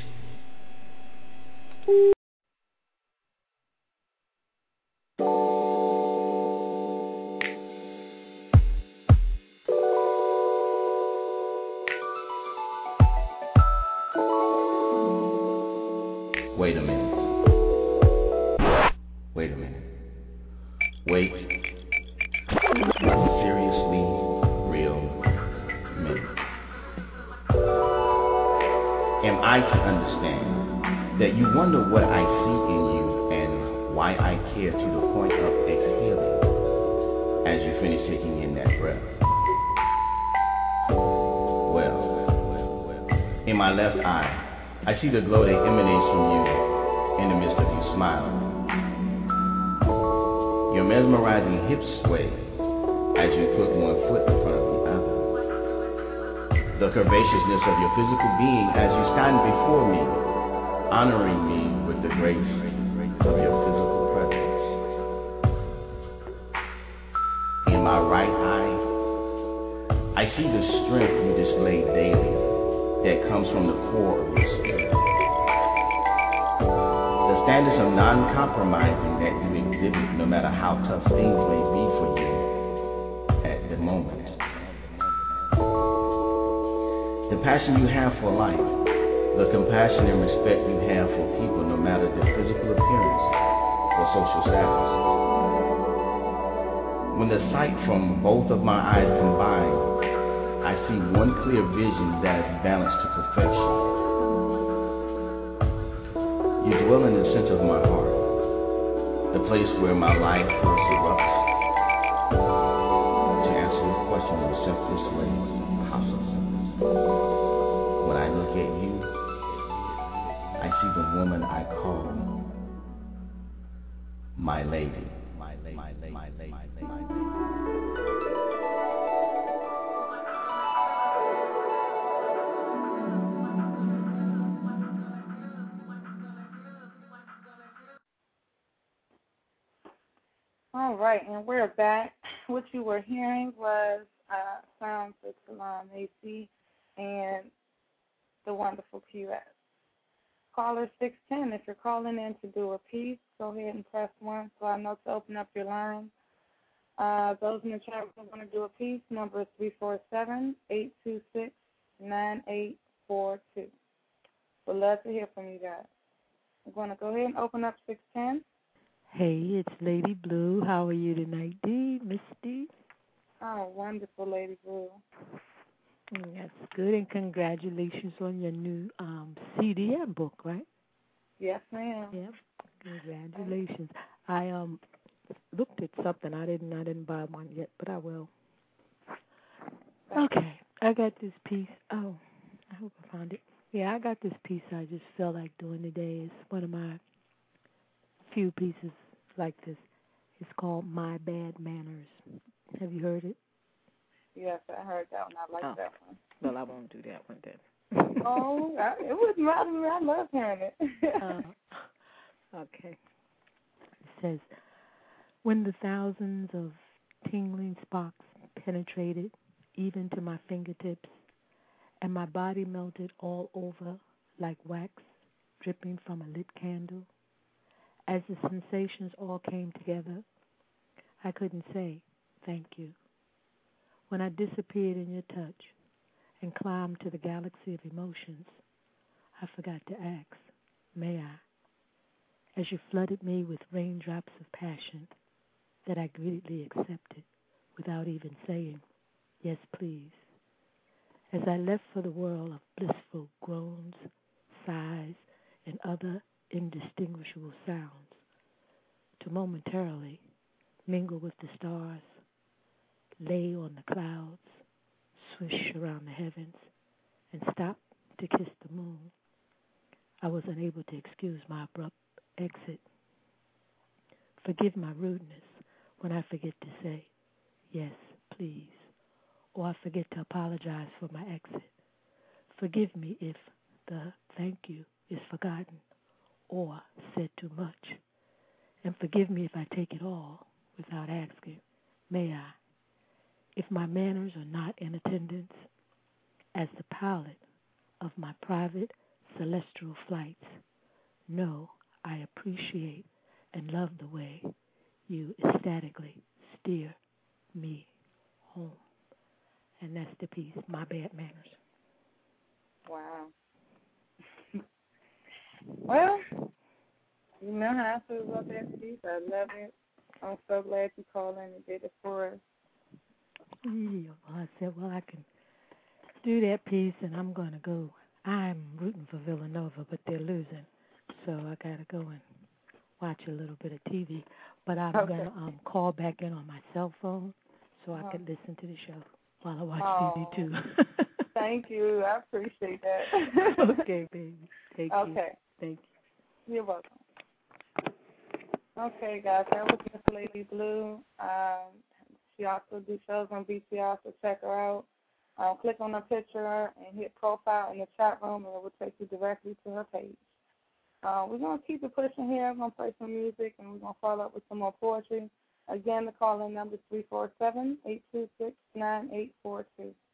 Wonder what I see in you and why I care to the point of exhaling as you finish taking in that breath? Well, in my left eye, I see the glow that emanates from you in the midst of your smile. Your mesmerizing hips sway as you put one foot in front of the other. The curvaceousness of your physical being as you stand before me, honoring me with the grace of your physical presence. In my right eye, I see the strength you display daily that comes from the core of your spirit. The standards of non-compromising that you exhibit no matter how tough things may be for you at the moment. The passion you have for life, the compassion and respect you have for people no matter their physical appearance or social status. When the sight from both of my eyes combine, I see one clear vision that is balanced to perfection. You dwell in the center of my heart, the place where my life force erupts. To answer your question in the simplest way she's the woman I call my lady. All right, and we're back. What you were hearing was uh, sounds of Salam Macy and the wonderful Q S. Caller 610, if you're calling in to do a piece, go ahead and press 1 so I know to open up your line. Uh, those in the chat room want to do a piece, number is 347 826 9842. We'd love to hear from you guys. I'm going to go ahead and open up 610. Hey, it's Lady Blue. How are you tonight? Miss Dee? Oh, wonderful, Lady Blue. That's good, and congratulations on your new um CD and book, right? Yes, ma'am. Yep. Congratulations. I um looked at something. I didn't. I didn't buy one yet, but I will. Okay, I got this piece. Oh, I hope I found it. Yeah, I got this piece. I just felt like doing today. It's one of my few pieces like this. It's called My Bad Manners. Have you heard it? Yes, I heard that one. I like Oh. that one. Well, I won't do that one then. oh, I, it wouldn't matter to me. I love hearing it. Uh, okay. It says, when the thousands of tingling sparks penetrated even to my fingertips, and my body melted all over like wax dripping from a lit candle, as the sensations all came together, I couldn't say thank you. When I disappeared in your touch and climbed to the galaxy of emotions, I forgot to ask, may I? As you flooded me with raindrops of passion that I greedily accepted without even saying, yes, please. As I left for the world of blissful groans, sighs, and other indistinguishable sounds, to momentarily mingle with the stars, lay on the clouds, swish around the heavens, and stop to kiss the moon, I was unable to excuse my abrupt exit. Forgive my rudeness when I forget to say, yes, please, or I forget to apologize for my exit. Forgive me if the thank you is forgotten or said too much. And forgive me if I take it all without asking, may I? If my manners are not in attendance, as the pilot of my private celestial flights, know I appreciate and love the way you ecstatically steer me home. And that's the piece, My Bad Manners. wow. well, you know how I feel about that piece. I love it. I'm so glad you called in and did it for us. Yeah, well, I said, well, I can do that piece, and I'm going to go. I'm rooting for Villanova, but they're losing, so I got to go and watch a little bit of TV. But I'm Okay. going to um, call back in on my cell phone so I Uh-huh. can listen to the show while I watch Oh. TV too. Thank you. I appreciate that. okay, baby. Thank you. Okay. Thank you. You're welcome. Okay, guys, that was Miss Lady Blue. Um, she also do shows on BTR, so check her out. Um, click on her picture and hit profile in the chat room, and it will take you directly to her page. Uh, we're going to keep it pushing here. We're going to play some music, and we're going to follow up with some more poetry. Again, the call-in number is 347 826 9842. Thank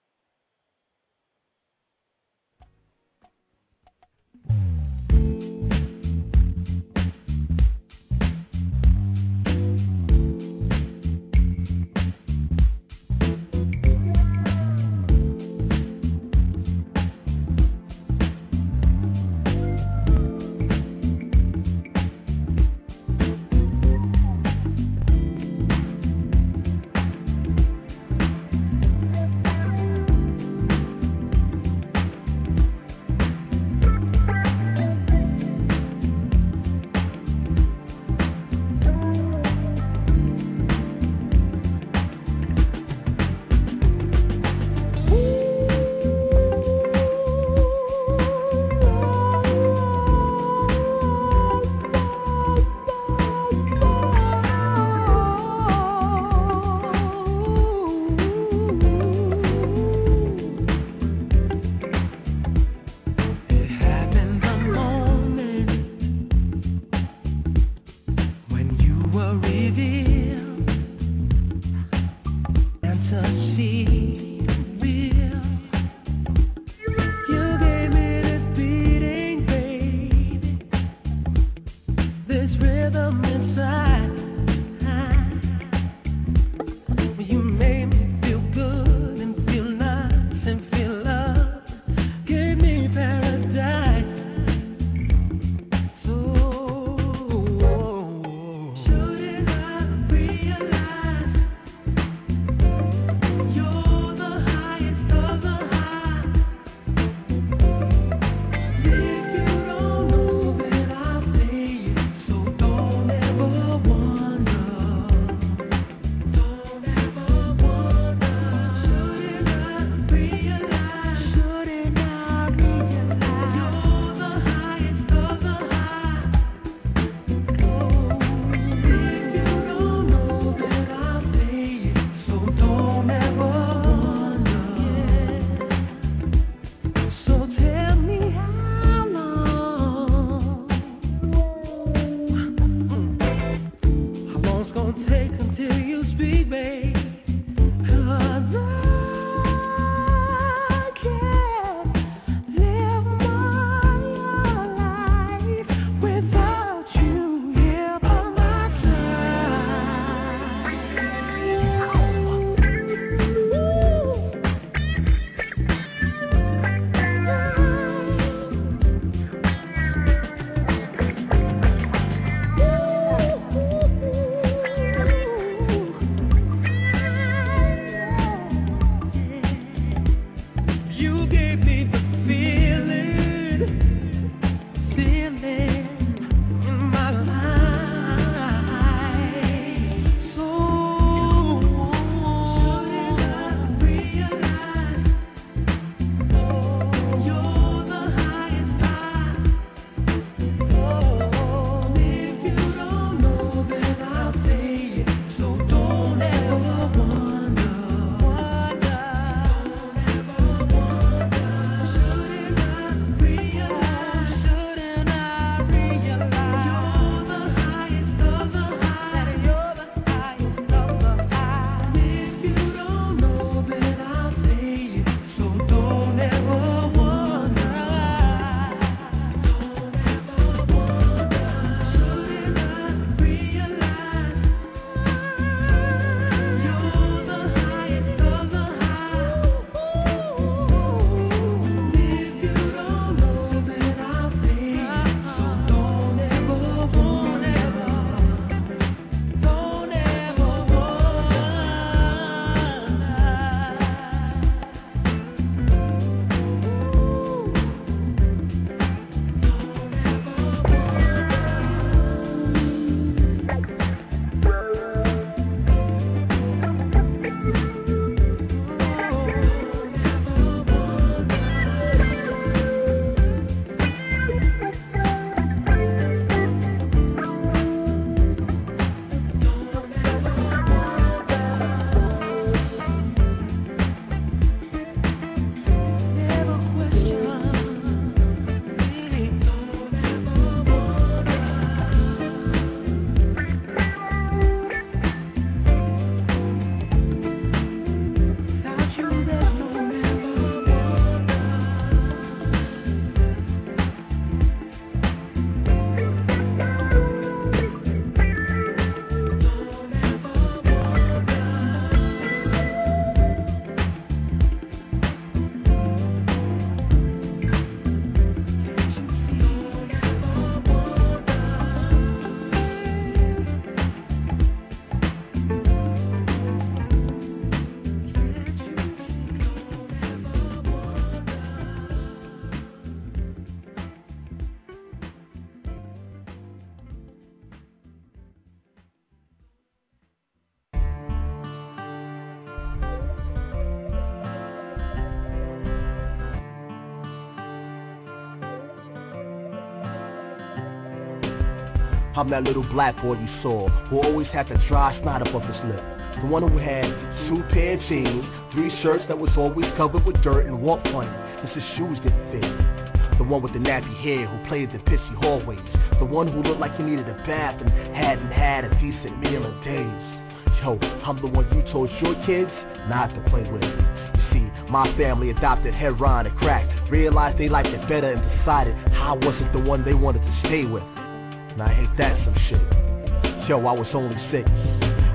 I'm that little black boy you saw who always had the dry snot above his lip. The one who had two pair of jeans, three shirts that was always covered with dirt and walked funny because his shoes didn't fit. The one with the nappy hair who played the pissy hallways. The one who looked like he needed a bath and hadn't had a decent meal in days. Yo, I'm the one you told your kids not to play with. You see, my family adopted heroin and crack, realized they liked it better and decided I wasn't the one they wanted to stay with. I hate that some shit. Yo, I was only six.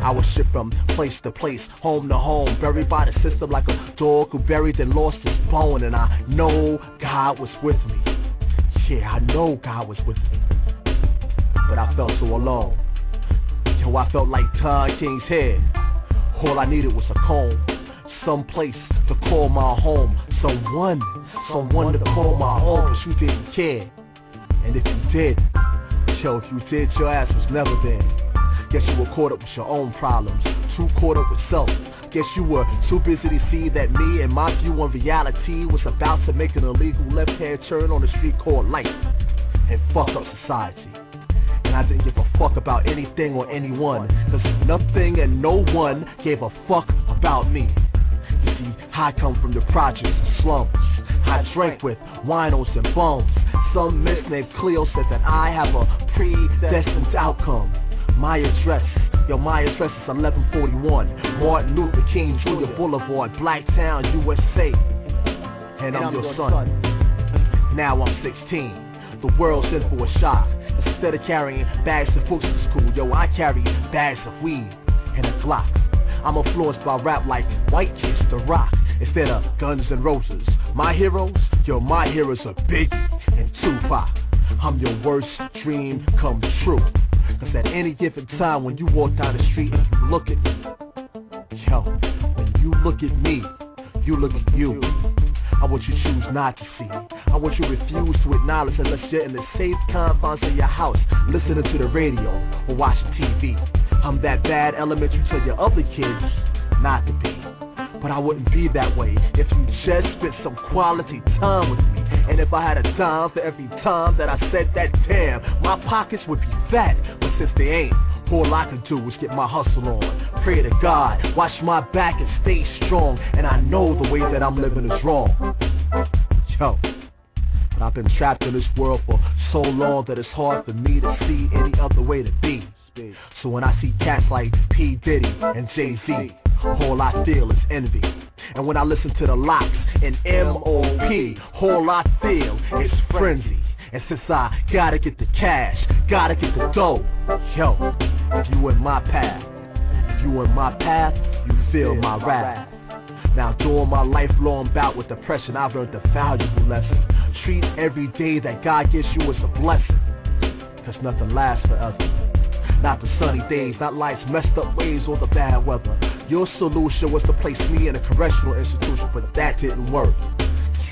I was shipped from place to place, home to home, buried by the system like a dog who buried and lost his bone. And I know God was with me. Yeah, I know God was with me. But I felt so alone. Yo, I felt like Don King's head. All I needed was a comb, some place to call my home, someone, someone to call my own. But you didn't care. And if you did, yo, you did, your ass was never there. Guess you were caught up with your own problems, too caught up with self. Guess you were too busy to see that me and my view on reality was about to make an illegal left hand turn on the street called life and fuck up society. And I didn't give a fuck about anything or anyone, cause nothing and no one gave a fuck about me. You see, I come from the projects and slums. I drank with winos and bums. Some miss named Cleo said that I have a predestined outcome. My address, yo, my address is 1141 Martin Luther King Jr. Boulevard, Blacktown, USA. And I'm your son. Now I'm 16. The world's in for a shock. Instead of carrying bags of books to school, yo, I carry bags of weed and a Glock. I'm influenced by rap like White Kids, The Rock, instead of Guns N' Roses. My heroes, yo, my heroes are Biggie and Tupac. I'm your worst dream come true. Cause at any given time when you walk down the street and you look at me, yo, when you look at me, you look at you. I want you to choose not to see. I want you to refuse to acknowledge unless you're in the safe confines of your house, listening to the radio or watching TV. I'm that bad element you tell your other kids not to be. But I wouldn't be that way if you just spent some quality time with me. And if I had a dime for every time that I said that damn, my pockets would be fat. But since they ain't, all I can do is get my hustle on. Pray to God, watch my back and stay strong. And I know the way that I'm living is wrong. Yo. But I've been trapped in this world for so long that it's hard for me to see any other way to be. So when I see cats like P. Diddy and Jay Z, all I feel is envy. And when I listen to the LOX and M.O.P., all I feel is frenzy. And since I gotta get the cash, gotta get the dough, yo, if you in my path, if you in my path, you feel my wrath. Now during my lifelong bout with depression, I've learned the valuable lesson. Treat every day that God gives you as a blessing. Cause nothing lasts forever. Not the sunny days, not life's messed up ways or the bad weather. Your solution was to place me in a correctional institution, but that didn't work.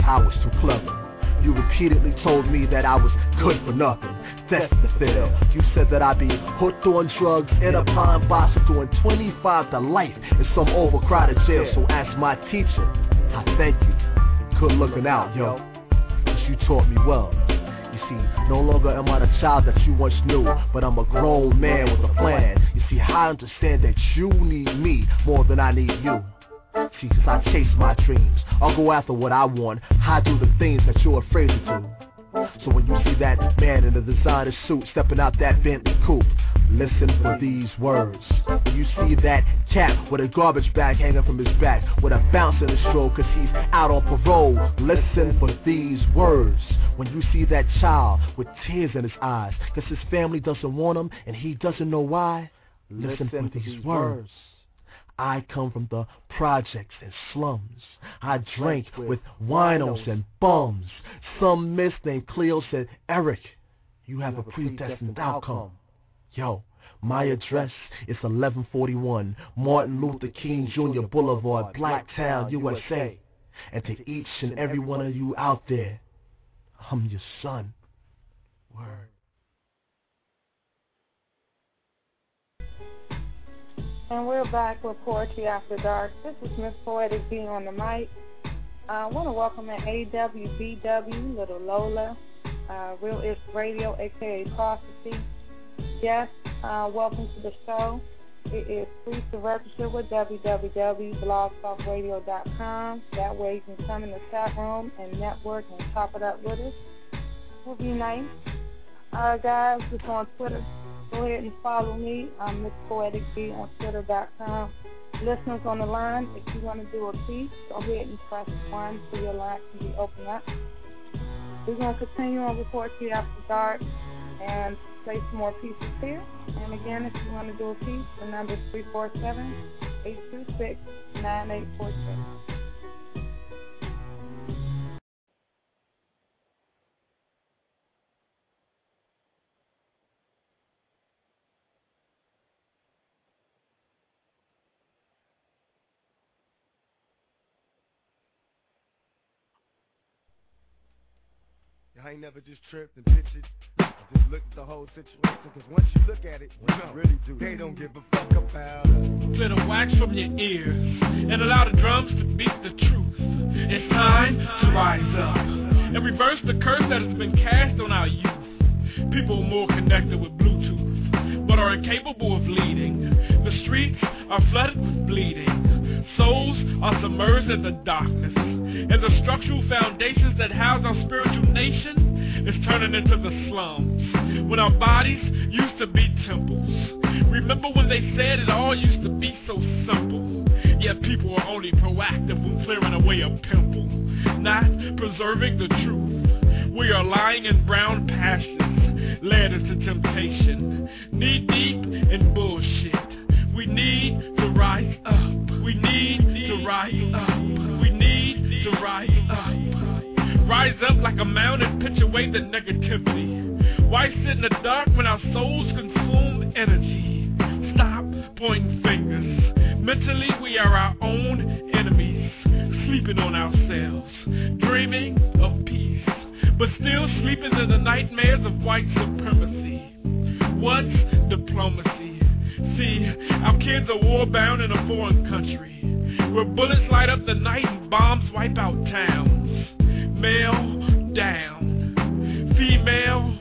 I was too clever. You repeatedly told me that I was good for nothing, destined to fail. You said that I'd be hooked on drugs in a pine box doing 25 to life in some overcrowded jail. So as my teacher, I thank you. Good looking out, yo. Cause you taught me well. See, no longer am I the child that you once knew, but I'm a grown man with a plan. You see, I understand that you need me more than I need you. See, cause I chase my dreams. I'll go after what I want. I do the things that you're afraid to do. So when you see that man in a designer suit stepping out that Bentley coupe, listen for these words. When you see that chap with a garbage bag hanging from his back, with a bounce in his stroke cause he's out on parole, listen for these words. When you see that child with tears in his eyes cause his family doesn't want him and he doesn't know why, listen, listen for these words. words. I come from the projects and slums. I drank with winos and bums. Some miss named Cleo said, Eric, you have a predestined outcome. Yo, my address is 1141 Martin Luther King Jr. Boulevard, Blacktown, USA. And to each and every one of you out there, I'm your son. Word. And we're back with Poetry After Dark. This is Miss Poetic Dee on the mic. I want to welcome in AWBW, Little Lola, uh, Real Ish Radio, aka Prophecy, Yes, uh, welcome to the show. It is free to register with www.blogtalkradio.com. That way you can come in the chat room and network and chop it up with us. It will be nice. Uh, guys, just on Twitter. Go ahead and follow me. I'm Miss Poetic Dee on Twitter.com. Listeners on the line, if you want to do a piece, go ahead and press 1 so your line can be opened up. We're going to continue on with Poetry After Dark and play some more pieces here. And again, if you want to do a piece, the number is 347 826 9846. I ain't never just tripped and pitched it. I just looked at the whole situation, cause once you look at it, you know, really do. They don't give a fuck about us. Clear the wax from your ears and allow the drums to beat the truth. It's time to rise up and reverse the curse that has been cast on our youth. People more connected with Bluetooth, but are incapable of leading. The streets are flooded with bleeding. Souls are submerged in the darkness. And the structural foundations that house our spiritual nation is turning into the slums. When our bodies used to be temples. Remember when they said it all used to be so simple? Yet people are only proactive when clearing away a pimple, not preserving the truth. We are lying in brown pastures, led us to temptation, knee deep in bullshit. We need to rise up. We need to rise up. To rise up. Rise up like a mountain, pitch away the negativity. Why sit in the dark when our souls consume energy? Stop pointing fingers. Mentally, we are our own enemies, sleeping on ourselves, dreaming of peace, but still sleeping in the nightmares of white supremacy. What's diplomacy? See, our kids are war bound in a foreign country where bullets light up the night and bombs wipe out towns. Male down, female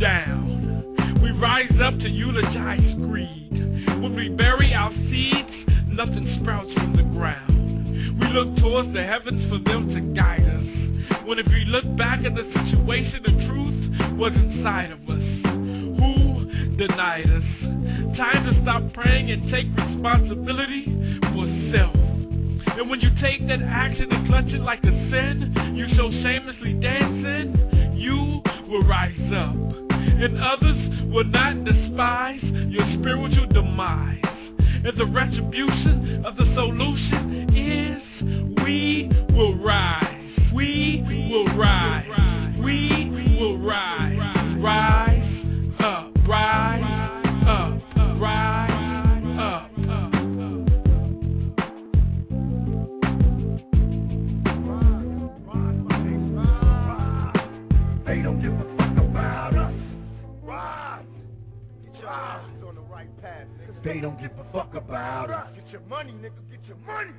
down. We rise up to eulogize greed. When we bury our seeds, nothing sprouts from the ground. We look towards the heavens for them to guide us. When if we look back at the situation, the truth was inside of us. Who denied us? Time to stop praying and take responsibility for self. And when you take that action and clutch it like a sin, you so shamelessly dancing, you will rise up. And others will not despise your spiritual demise. And the retribution of the solution is we will rise. We will rise. We will rise. Rise They don't give a fuck about us. Get your money, nigga. Get your money.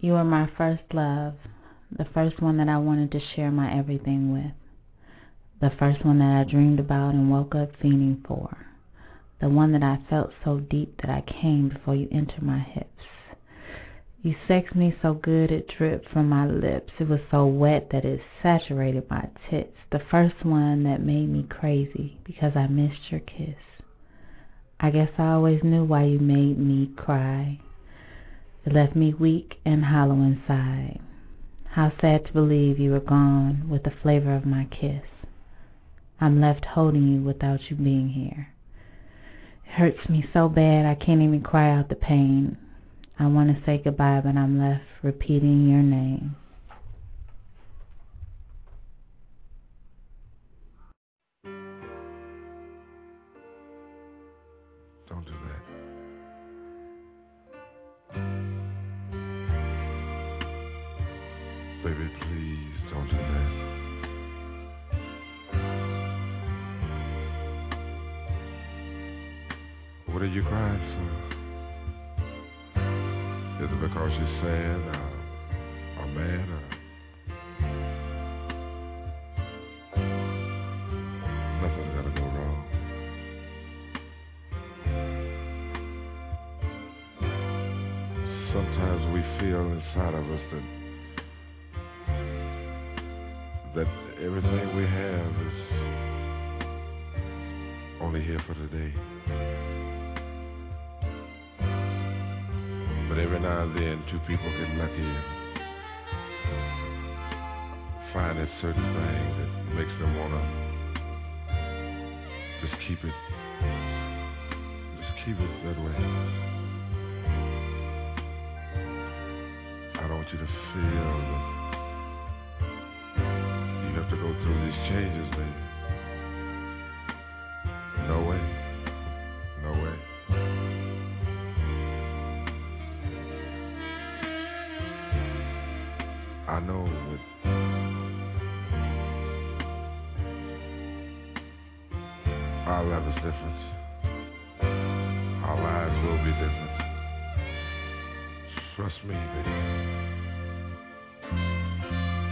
You were my first love, the first one that I wanted to share my everything with, the first one that I dreamed about and woke up fiending for, the one that I felt so deep that I came before you entered my hips. You sexed me so good it dripped from my lips. It was so wet that it saturated my tits. The first one that made me crazy because I missed your kiss. I guess I always knew why you made me cry. It left me weak and hollow inside. How sad to believe you were gone with the flavor of my kiss. I'm left holding you without you being here. It hurts me so bad I can't even cry out the pain. I want to say goodbye, but I'm left repeating your name. Don't do that. Baby, please don't do that. What are you crying? Is it because you're sad or, or mad or sometimes we feel inside of us that that everything we have is only here for today. but every now and then two people get lucky and find a certain thing that makes them want to just keep it, just keep it that way. I don't want you to feel that you have to go through these changes, baby.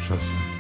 trust me.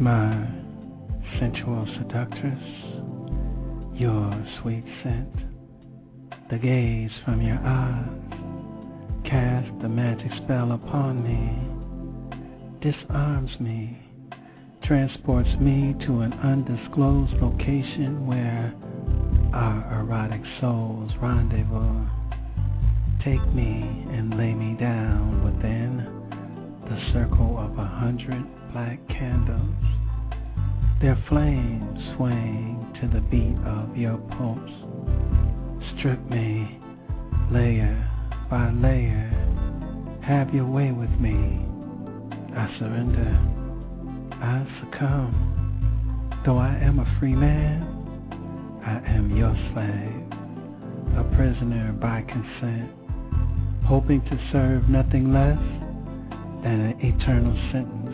my sensual seductress, your sweet scent, the gaze from your eyes, cast the magic spell upon me, disarms me, transports me to an undisclosed location where our erotic souls rendezvous. Take me and lay me down within the circle of a hundred black candles, their flames swaying to the beat of your pulse. Strip me, layer by layer. Have your way with me. I surrender. I succumb. Though I am a free man, I am your slave, a prisoner by consent, hoping to serve nothing less than an eternal sentence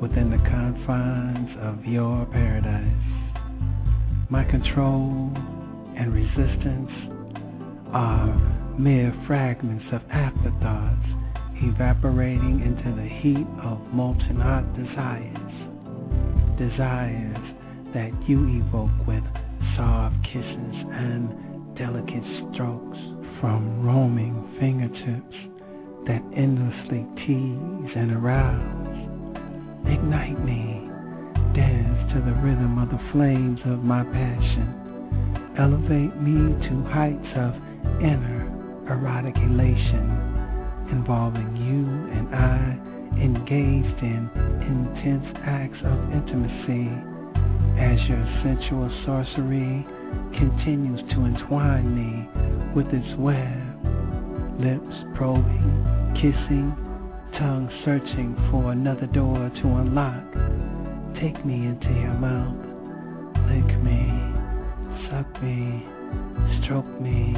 within the confines of your paradise. My control and resistance are mere fragments of afterthoughts evaporating into the heat of molten hot desires. Desires that you evoke with soft kisses and delicate strokes from roaming fingertips that endlessly tease and arouse. Ignite me, dance to the rhythm of the flames of my passion. Elevate me to heights of inner erotic elation involving you and I engaged in intense acts of intimacy as your sensual sorcery continues to entwine me with its web, lips probing, kissing, tongue searching for another door to unlock. Take me into your mouth, lick me, suck me, stroke me,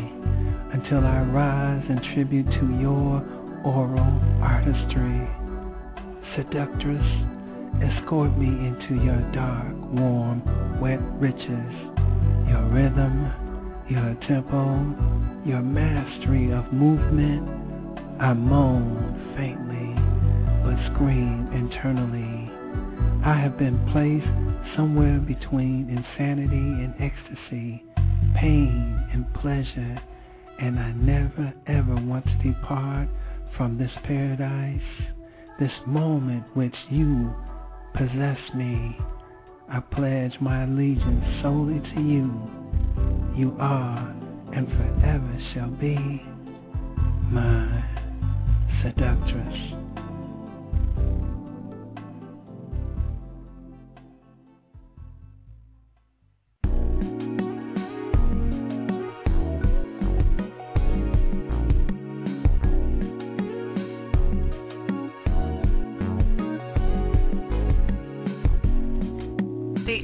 until I rise in tribute to your oral artistry. Seductress, escort me into your dark, warm, wet riches, your rhythm, your tempo, your mastery of movement. I moan but scream internally. I have been placed somewhere between insanity and ecstasy, pain and pleasure, and I never ever want to depart from this paradise, this moment which you possess me. I pledge my allegiance solely to you. You are and forever shall be my seductress.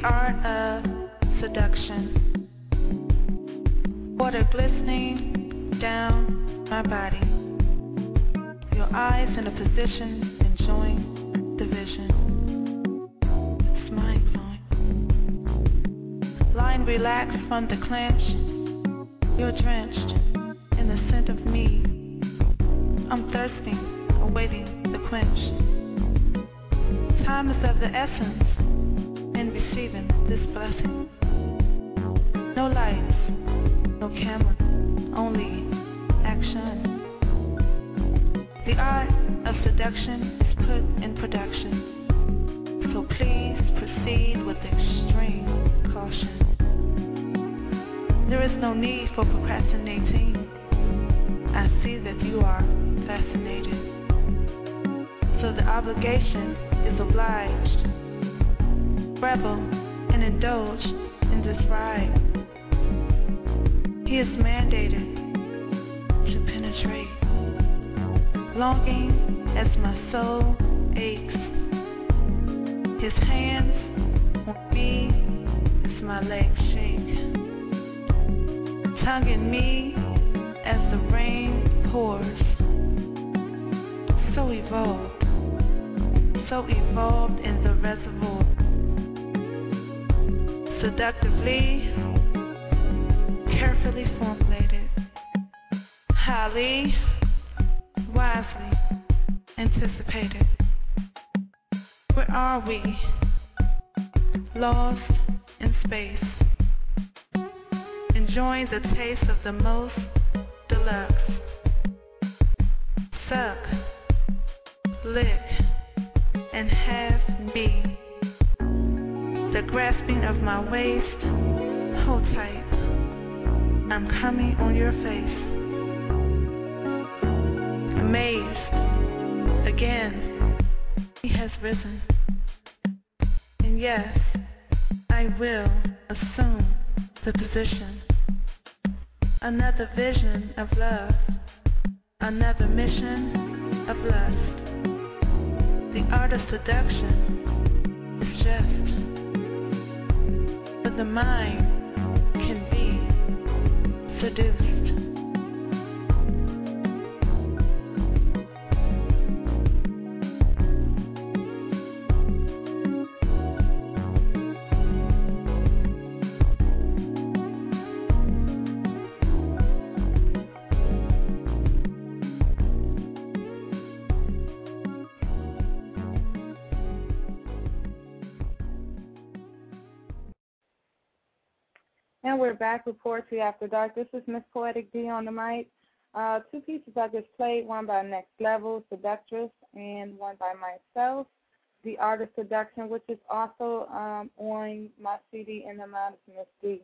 Art of seduction. Water glistening down my body. Your eyes in a position enjoying the vision. It's mind blowing. Lying relaxed from the clench. You're drenched in the scent of me. I'm thirsting, awaiting the quench. Time is of the essence receiving this blessing. No lights, no camera, only action. The art of seduction is put in production. So please proceed with extreme caution. There is no need for procrastinating. I see that you are fascinated. So the obligation is obliged revel and indulge in this ride. He is mandated to penetrate, longing as my soul aches. His hands on as my legs shake, tongue in me as the rain pours. So evolved, so evolved in the reservoir seductively, carefully formulated, highly, wisely anticipated. Where are we? Lost in space, enjoying the taste of the most deluxe. Suck, lick, and have me. The grasping of my waist, hold tight. I'm coming on your face. Amazed, again, he has risen. And yes, I will assume the position. Another vision of love, another mission of lust. The art of seduction is just, the mind can be seduced. Back with Poetry After Dark. This is Miss Poetic Dee on the mic. Uh, two pieces I just played, one by Next Level, Seductress, and one by myself, The Art of Seduction, which is also um, on my CD in the Mind of Miss Dee.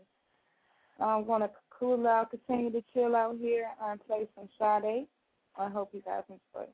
I'm going to cool out, continue to chill out here, and play some Sade. I hope you guys enjoy.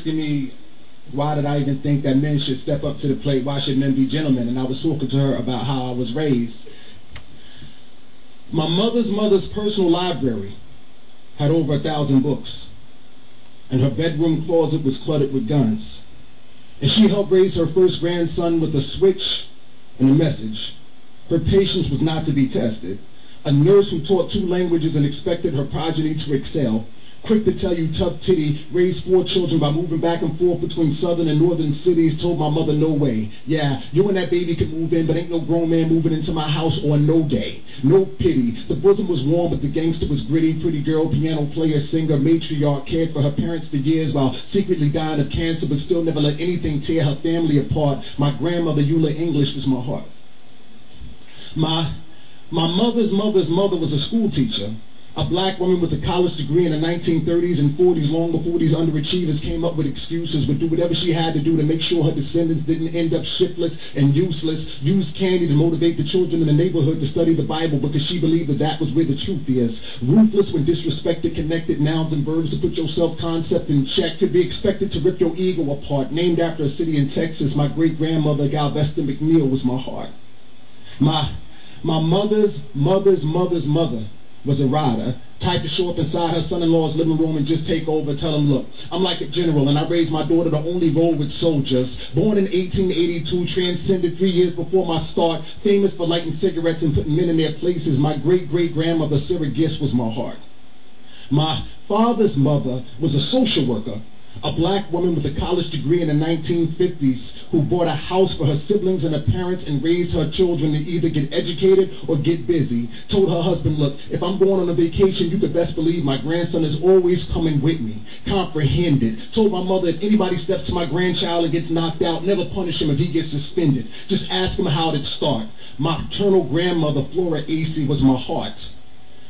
Asking me why did I even think that men should step up to the plate? Why should men be gentlemen? And I was talking to her about how I was raised. My mother's mother's personal library had over a thousand books, and her bedroom closet was cluttered with guns. And she helped raise her first grandson with a switch and a message. Her patience was not to be tested. A nurse who taught two languages and expected her progeny to excel quick to tell you tough titty, raised four children by moving back and forth between southern and northern cities, told my mother no way. Yeah, you and that baby can move in, but ain't no grown man moving into my house on no day. No pity. The bosom was warm, but the gangster was gritty. Pretty girl, piano player, singer, matriarch, cared for her parents for years while secretly dying of cancer, but still never let anything tear her family apart. My grandmother, Eula English, was my heart. My my mother's mother's mother was a school teacher a black woman with a college degree in the 1930s and 40s, long before these underachievers came up with excuses, would do whatever she had to do to make sure her descendants didn't end up shiftless and useless, use candy to motivate the children in the neighborhood to study the Bible because she believed that that was where the truth is. Ruthless when disrespected, connected nouns and verbs to put your self-concept in check, to be expected to rip your ego apart. Named after a city in Texas, my great-grandmother, Galveston McNeil, was my heart. My, my mother's mother's mother's mother was a rider, type to show up inside her son-in-law's living room and just take over, tell him, look, I'm like a general and I raised my daughter to only roll with soldiers. Born in 1882, transcended three years before my start, famous for lighting cigarettes and putting men in their places. My great-great-grandmother, Sarah Gist, was my heart. My father's mother was a social worker a black woman with a college degree in the 1950s who bought a house for her siblings and her parents and raised her children to either get educated or get busy. Told her husband, look, if I'm going on a vacation, you could best believe my grandson is always coming with me. Comprehended. Told my mother, if anybody steps to my grandchild and gets knocked out, never punish him if he gets suspended. Just ask him how it start. My paternal grandmother, Flora Acey, was my heart.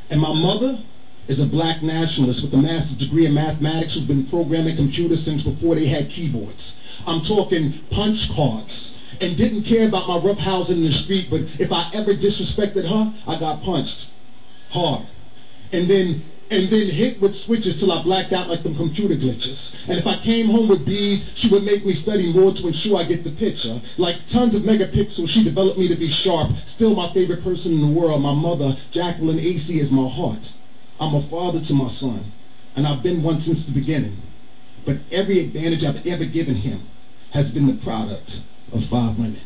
And my mother, is a black nationalist with a master's degree in mathematics who's been programming computers since before they had keyboards. I'm talking punch cards. And didn't care about my roughhousing in the street, but if I ever disrespected her, I got punched. Hard. And then and then hit with switches till I blacked out like some computer glitches. And if I came home with B's, she would make me study more to ensure I get the picture. Like tons of megapixels, she developed me to be sharp. Still my favorite person in the world, my mother, Jacqueline Acey, is my heart. I'm a father to my son, and I've been one since the beginning. But every advantage I've ever given him has been the product of five women.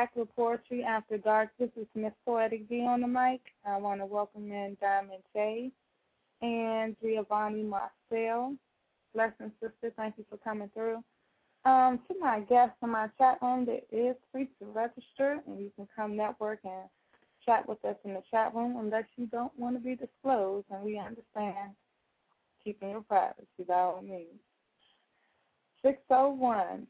Back with Poetry After Dark. This is Miss Poetic Dee on the mic. I want to welcome in Diamond J and Giovanni Marcel. Blessings, sister. Thank you for coming through. Um, to my guests in my chat room, it is free to register, and you can come network and chat with us in the chat room unless you don't want to be disclosed, and we understand keeping your privacy by all means. 601.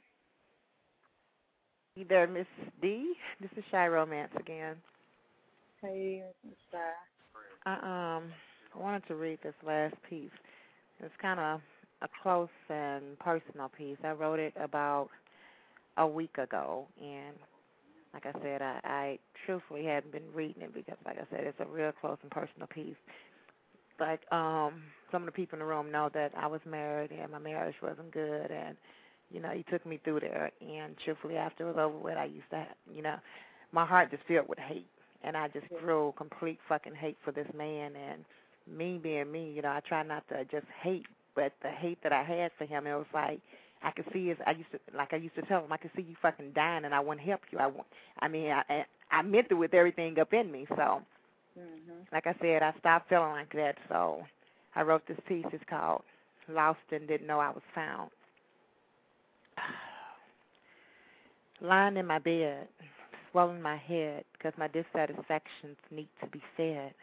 You there, Miss D? This is Shy Romance again. Hey, Miss Shy. I um I wanted to read this last piece. It's kind of a close and personal piece. I wrote it about a week ago, and like I said, I, I truthfully hadn't been reading it because, like I said, it's a real close and personal piece. But um some of the people in the room know that I was married and my marriage wasn't good, and you know, he took me through there. And truthfully, after it was over with, I used to, you know, my heart just filled with hate, and I just grew complete fucking hate for this man. And me being me, you know, I try not to just hate, but the hate that I had for him, it was like I could see his. I used to, like I used to tell him, I could see you fucking dying, and I wouldn't help you. I want. I mean, I I I meant it with everything up in me. So, Mm-hmm. like I said, I stopped feeling like that. So, I wrote this piece. It's called "Lost and Didn't Know I Was Found." Lying in my bed, swelling my head because my dissatisfactions need to be fed.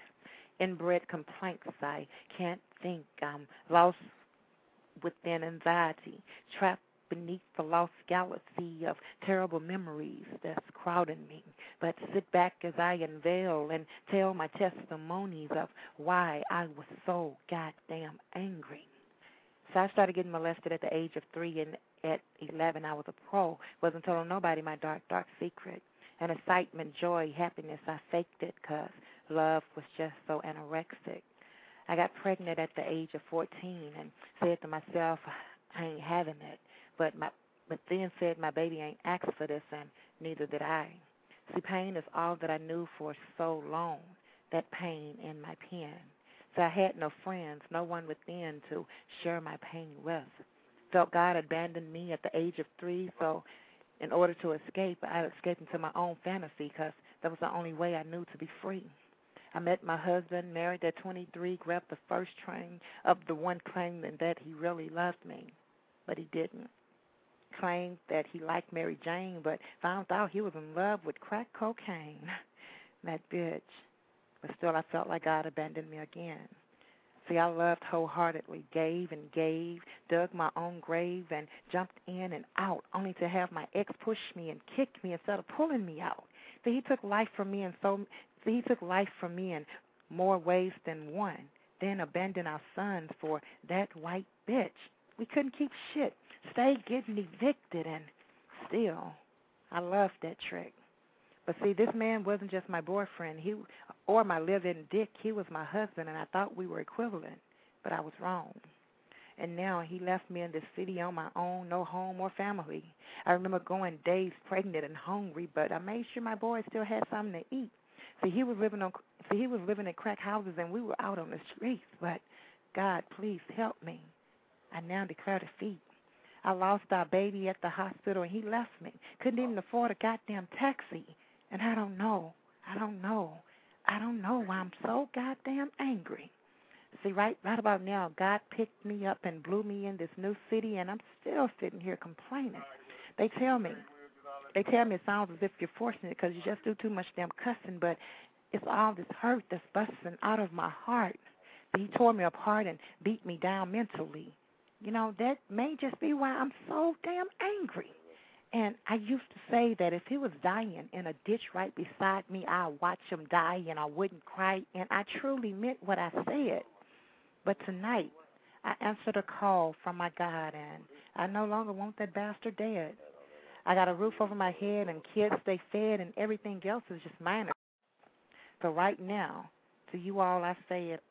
Inbred complaints, I can't think. I'm lost within anxiety, trapped beneath the lost galaxy of terrible memories that's crowding me. But sit back as I unveil and tell my testimonies of why I was so goddamn angry. So I started getting molested at the age of three, and at 11 I was a pro. Wasn't telling nobody my dark, dark secret. And excitement, joy, happiness, I faked it 'cause love was just so anorexic. I got pregnant at the age of 14 and said to myself, I ain't having it. But my but then said my baby ain't asked for this and neither did I. See, pain is all that I knew for so long, that pain in my pen. So I had no friends, no one within to share my pain with. Felt God abandoned me at the age of three, so in order to escape, I escaped into my own fantasy because that was the only way I knew to be free. I met my husband, married at 23, grabbed the first train of the one claiming that he really loved me, but he didn't. Claimed that he liked Mary Jane, but found out he was in love with crack cocaine. that bitch. But still, I felt like God abandoned me again. See, I loved wholeheartedly, gave and gave, dug my own grave, and jumped in and out, only to have my ex push me and kick me instead of pulling me out. See, he took life from me in so. See, he took life from me in more ways than one. Then abandoned our sons for that white bitch. We couldn't keep shit. Stayed getting evicted, and still, I loved that trick. But see, this man wasn't just my boyfriend, he or my live-in dick. He was my husband, and I thought we were equivalent, but I was wrong. And now he left me in this city on my own, no home or family. I remember going days pregnant and hungry, but I made sure my boy still had something to eat. See, he was living on. See, he was living in crack houses, and we were out on the streets. But God, please help me. I now declare defeat. I lost our baby at the hospital, and he left me. Couldn't even afford a goddamn taxi. And I don't know. I don't know. I don't know why I'm so goddamn angry. See, right, right about now, God picked me up and blew me in this new city, and I'm still sitting here complaining. They tell me, they tell me it sounds as if you're forcing it because you just do too much damn cussing, but it's all this hurt that's busting out of my heart. He tore me apart and beat me down mentally. You know, that may just be why I'm so damn angry. And I used to say that if he was dying in a ditch right beside me, I'd watch him die and I wouldn't cry. And I truly meant what I said. But tonight, I answered a call from my God, and I no longer want that bastard dead. I got a roof over my head, and kids stay fed, and everything else is just minor. So right now, to you all, I say it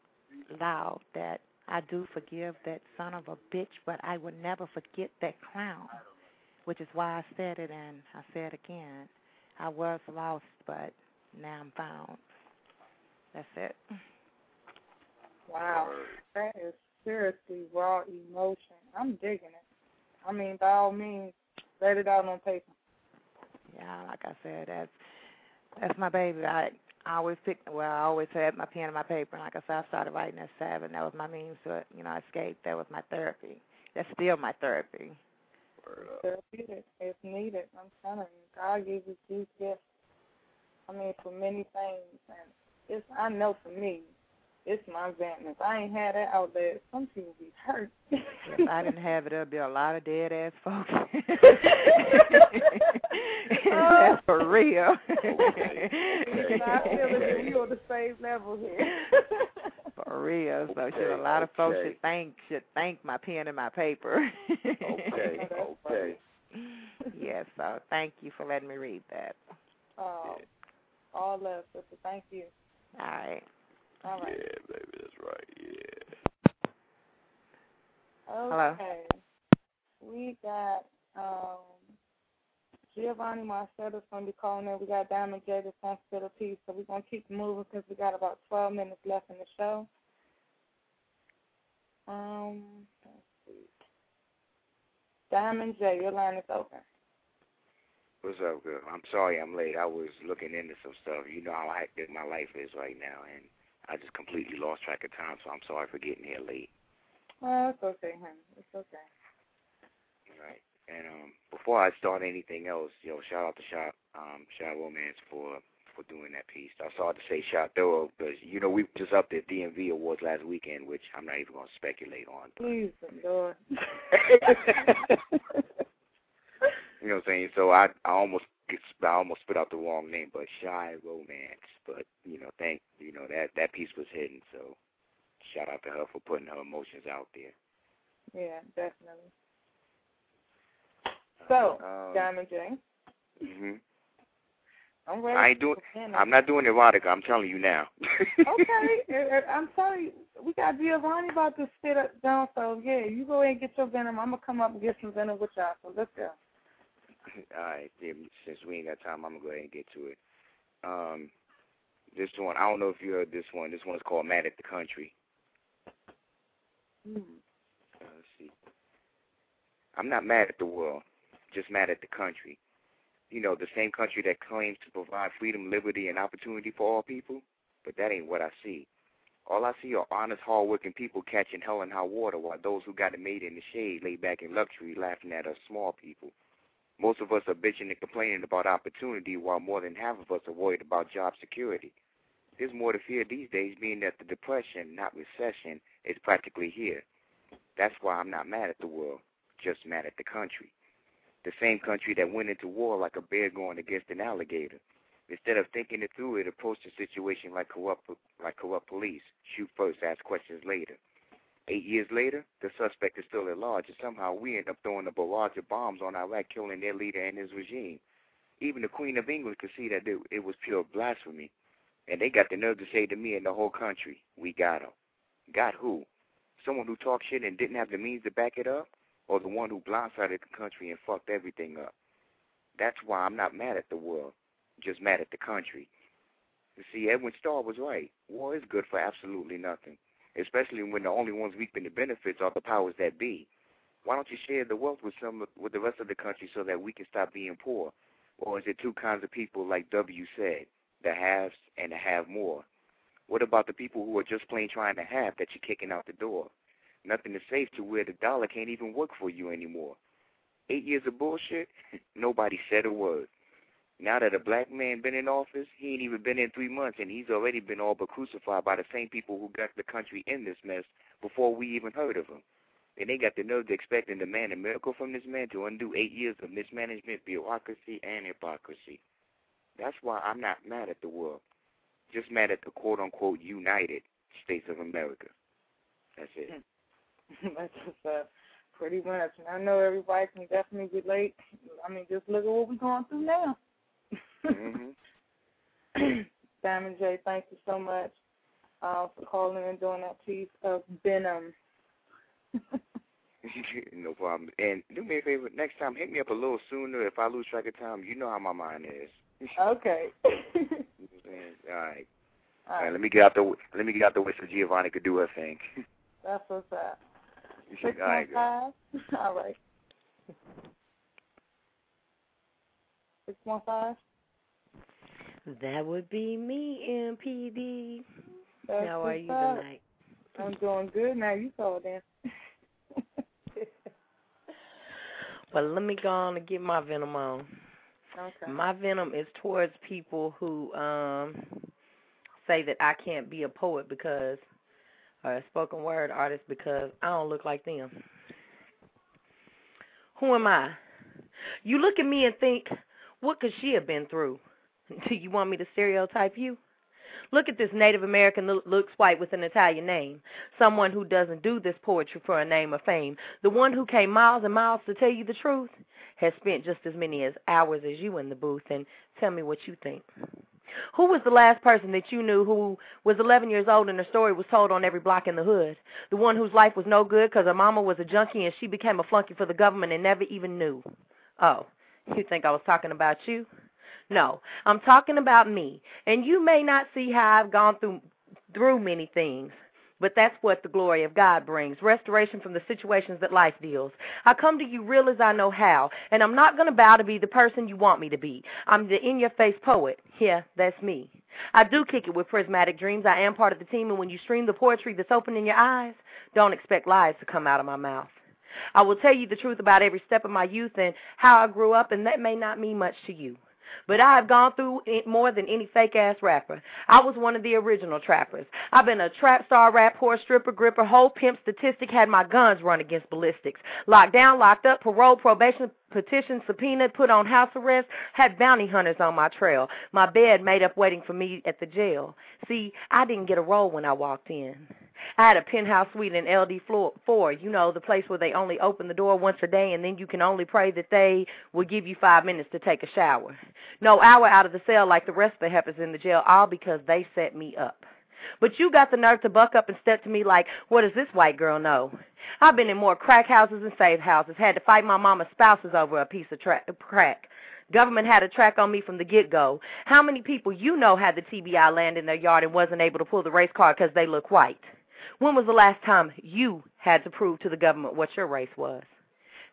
loud that I do forgive that son of a bitch, but I will never forget that clown which is why I said it and I said again. I was lost, but now I'm found. That's it. Wow, that is seriously raw emotion. I'm digging it. I mean, by all means, let it out on paper. Yeah, like I said, that's that's my baby. I I always pick well, I always had my pen and my paper and like I said, I started writing at seven. That was my means to you know, escape. That was my therapy. That's still my therapy. Therapeutic. It's needed. I'm telling you. God gave us these gifts. I mean, for many things, and it's. I know for me, it's my vent. I ain't had that outlet, some people be hurt. if I didn't have it, there'd be a lot of dead ass folks. That's for real. I feel if we on the same level here. For real. So should a lot of folks should thank should thank my pen and my paper. Okay, okay. yes, so thank you for letting me read that. Um, all love, sister. Thank you. All right. All right. Yeah, baby, that's right. Yeah. Okay. We got um Giovanni Marcella's gonna be calling in. We got Diamond J piece, so we're gonna keep moving because we got about twelve minutes left in the show. Um let's see. Diamond J, your line is open. What's up, girl? I'm sorry I'm late. I was looking into some stuff. You know how hectic my life is right now, and I just completely lost track of time, so I'm sorry for getting here late. Well, it's okay, honey. It's okay. Right. And um, before I start anything else, yo, shout out to Shot, um, Shot Romance for for doing that piece. I saw to say Shot Thorough because you know we just upped the DMV awards last weekend, which I'm not even going to speculate on. Please, Lord. You know what I'm saying? So I I almost I almost spit out the wrong name, but Shy Romance. But you know, thank you know that that piece was hidden. So shout out to her for putting her emotions out there. Yeah, definitely. So, Um, Diamond J, Mhm. I'm ready. I ain't doing. I'm not doing erotica. I'm telling you now. okay, I'm telling you, we got Giovanni about to sit up down. So yeah, you go ahead and get your venom. I'm gonna come up and get some venom with y'all. So let's go. All right. Since we ain't got time, I'm gonna go ahead and get to it. Um, this one, I don't know if you heard this one. This one's called "Mad at the Country." Hmm. Uh, let's see. I'm not mad at the world, just mad at the country. You know, the same country that claims to provide freedom, liberty, and opportunity for all people. But that ain't what I see. All I see are honest, hard-working people catching hell in high water, while those who got it made in the shade lay back in luxury, laughing at us small people. Most of us are bitching and complaining about opportunity, while more than half of us are worried about job security. There's more to fear these days, being that the depression, not recession, is practically here. That's why I'm not mad at the world, just mad at the country. The same country that went into war like a bear going against an alligator. Instead of thinking it through, it approached the situation like corrupt, like corrupt police. Shoot first, ask questions later. Eight years later, the suspect is still at large, and somehow we end up throwing a barrage of bombs on Iraq, killing their leader and his regime. Even the Queen of England could see that it, it was pure blasphemy. And they got the nerve to say to me and the whole country, we got him. Got who? Someone who talked shit and didn't have the means to back it up? Or the one who blindsided the country and fucked everything up? That's why I'm not mad at the world, just mad at the country. You see, Edwin Starr was right. War is good for absolutely nothing, especially when the only ones reaping the benefits are the powers that be. Why don't you share the wealth with some with the rest of the country so that we can stop being poor? Or is it two kinds of people like W said, the haves and the have more? What about the people who are just plain trying to have that you're kicking out the door? Nothing is safe to where the dollar can't even work for you anymore. Eight years of bullshit, nobody said a word. Now that a black man been in office, he ain't even been in three months, and he's already been all but crucified by the same people who got the country in this mess before we even heard of him. And they got the nerve to expect and demand a miracle from this man to undo eight years of mismanagement, bureaucracy, and hypocrisy. That's why I'm not mad at the world, just mad at the quote-unquote United States of America. That's it. Hmm. That's what's up. Pretty much. And I know everybody can definitely relate. I mean, just look at what we're going through now. mm-hmm. Diamond J, thank you so much uh, for calling and doing that piece of Venom. no problem. And do me a favor, next time hit me up a little sooner. If I lose track of time, you know how my mind is. okay. All right. All right. Let me get out the let me get out the way so Giovanni could do her thing. That's what's up. All right, girl. All right. Six one five. That would be me, MPD. That's How are you up. tonight? I'm doing good. Now you call then. Well, let me go on and get my venom on. Okay. My venom is towards people who um say that I can't be a poet because or a spoken word artist because I don't look like them. Who am I? You look at me and think, what could she have been through? Do you want me to stereotype you? Look at this Native American that looks white with an Italian name. Someone who doesn't do this poetry for a name or fame. The one who came miles and miles to tell you the truth has spent just as many as hours as you in the booth. And tell me what you think. Who was the last person that you knew who was 11 years old and her story was told on every block in the hood? The one whose life was no good because her mama was a junkie and she became a flunky for the government and never even knew. Oh, you think I was talking about you? No, I'm talking about me. And you may not see how I've gone through through many things, but that's what the glory of God brings restoration from the situations that life deals. I come to you real as I know how, and I'm not going to bow to be the person you want me to be. I'm the in your face poet. Yeah, that's me. I do kick it with prismatic dreams. I am part of the team, and when you stream the poetry that's open in your eyes, don't expect lies to come out of my mouth. I will tell you the truth about every step of my youth and how I grew up, and that may not mean much to you. But I have gone through it more than any fake ass rapper. I was one of the original trappers. I've been a trap star, rap whore, stripper, gripper, whole pimp statistic, had my guns run against ballistics. Locked down, locked up, parole, probation, petition, subpoena, put on house arrest, had bounty hunters on my trail. My bed made up waiting for me at the jail. See, I didn't get a role when I walked in. I had a penthouse suite in LD floor four, you know, the place where they only open the door once a day and then you can only pray that they will give you five minutes to take a shower. No hour out of the cell like the rest of the heifers in the jail, all because they set me up. But you got the nerve to buck up and step to me like, what does this white girl know? I've been in more crack houses and safe houses, had to fight my mama's spouses over a piece of tra- crack. Government had a track on me from the get-go. How many people you know had the TBI land in their yard and wasn't able to pull the race card because they look white? When was the last time you had to prove to the government what your race was?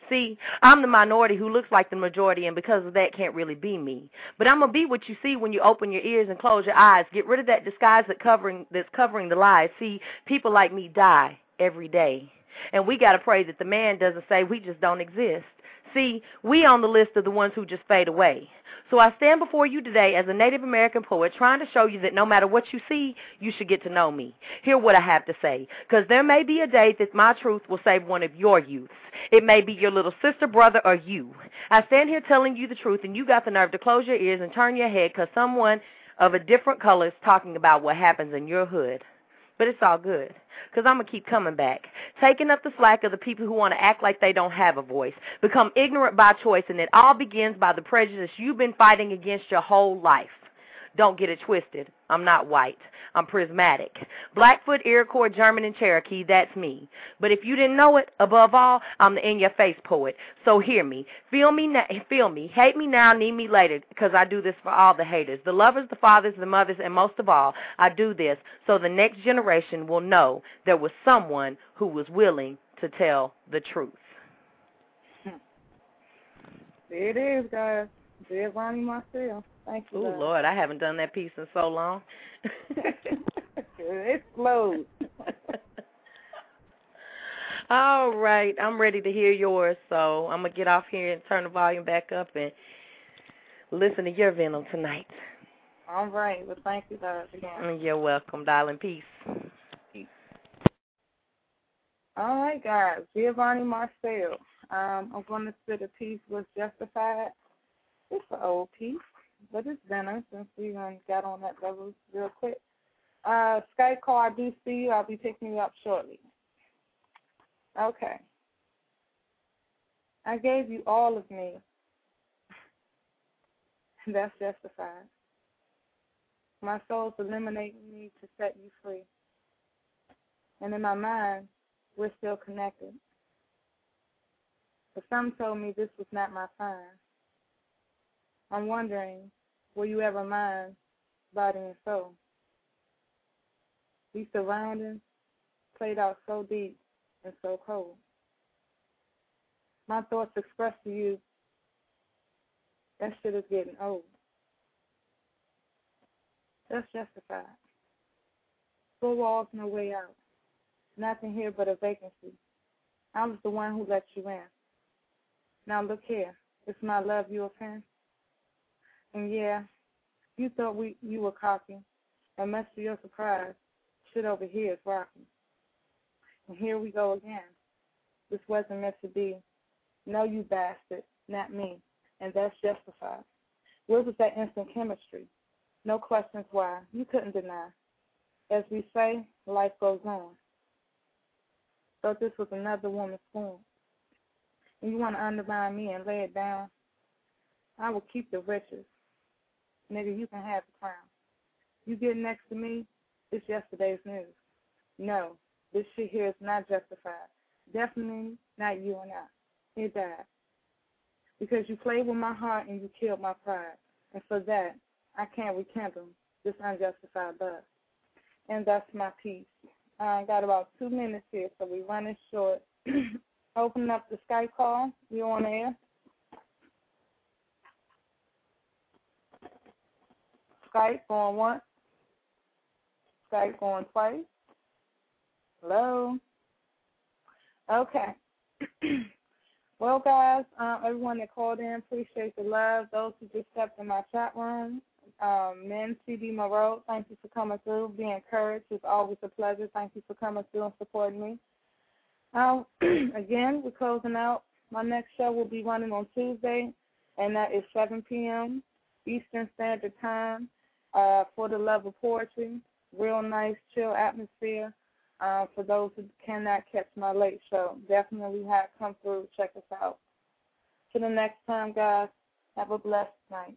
See, I'm the minority who looks like the majority, and because of that, can't really be me. But I'm gonna be what you see when you open your ears and close your eyes. Get rid of that disguise that covering that's covering the lies. See, people like me die every day, and we gotta pray that the man doesn't say we just don't exist. See, we on the list of the ones who just fade away. So I stand before you today as a Native American poet trying to show you that no matter what you see, you should get to know me. Hear what I have to say. Because there may be a day that my truth will save one of your youths. It may be your little sister, brother, or you. I stand here telling you the truth, and you got the nerve to close your ears and turn your head because someone of a different color is talking about what happens in your hood. But it's all good because I'm going to keep coming back, taking up the slack of the people who want to act like they don't have a voice, become ignorant by choice, and it all begins by the prejudice you've been fighting against your whole life. Don't get it twisted. I'm not white. I'm prismatic. Blackfoot, Iroquois, German, and Cherokee, that's me. But if you didn't know it, above all, I'm the in-your-face poet. So hear me. Feel me now, feel me. Hate me now, need me later, because I do this for all the haters. The lovers, the fathers, the mothers, and most of all, I do this so the next generation will know there was someone who was willing to tell the truth. There it is, guys. Ronnie Marcel. Thank you. Oh. Lord, I haven't done that piece in so long. It's closed. All right, I'm ready to hear yours, so I'm gonna get off here and turn the volume back up and listen to your venom tonight. All right. Well, thank you guys again. You're welcome, darling. Peace. Peace. All right, guys. Giovanni Marcel. Um, I'm going to spit a piece was justified. It's an old piece, but it's dinner since we got on that level real quick. Uh, Skype call, I do see you. I'll be picking you up shortly. Okay. I gave you all of me. That's justified. My soul's eliminating me to set you free. And in my mind, we're still connected. But some told me this was not my fine. I'm wondering, will you ever mind body and soul? These surroundings played out so deep and so cold. My thoughts expressed to you That shit is getting old. That's justified. Four walls, no way out. Nothing here but a vacancy. I was the one who let you in. Now look here. It's my love you offend. And yeah, you thought we you were cocky. And much to your surprise, shit over here is rocking. And here we go again. This wasn't meant to be. No, you bastard, not me. And that's justified. Where was that instant chemistry? No questions why. You couldn't deny. As we say, life goes on. Thought this was another woman's spoon. And you want to undermine me and lay it down? I will keep the riches. Nigga, you can have the crown. You get next to me, it's yesterday's news. No, this shit here is not justified. Definitely not you and I. It died. Because you played with my heart and you killed my pride. And for that, I can't rekindle this unjustified love. And that's my piece. I got about two minutes here, so we're running short. Open up the Skype call. You on air? Skype going once. Skype going twice. Hello. Okay. well, guys, uh, everyone that called in, appreciate the love. Those who just stepped in my chat room, um, Men CD Moreau, thank you for coming through. Be encouraged. It's always a pleasure. Thank you for coming through and supporting me. Um, again, we're closing out. My next show will be running on Tuesday, and that is 7 p.m. Eastern Standard Time uh, for the love of poetry. Real nice, chill atmosphere. Uh, for those who cannot catch my late show, definitely have come through. Check us out. Till the next time, guys. Have a blessed night.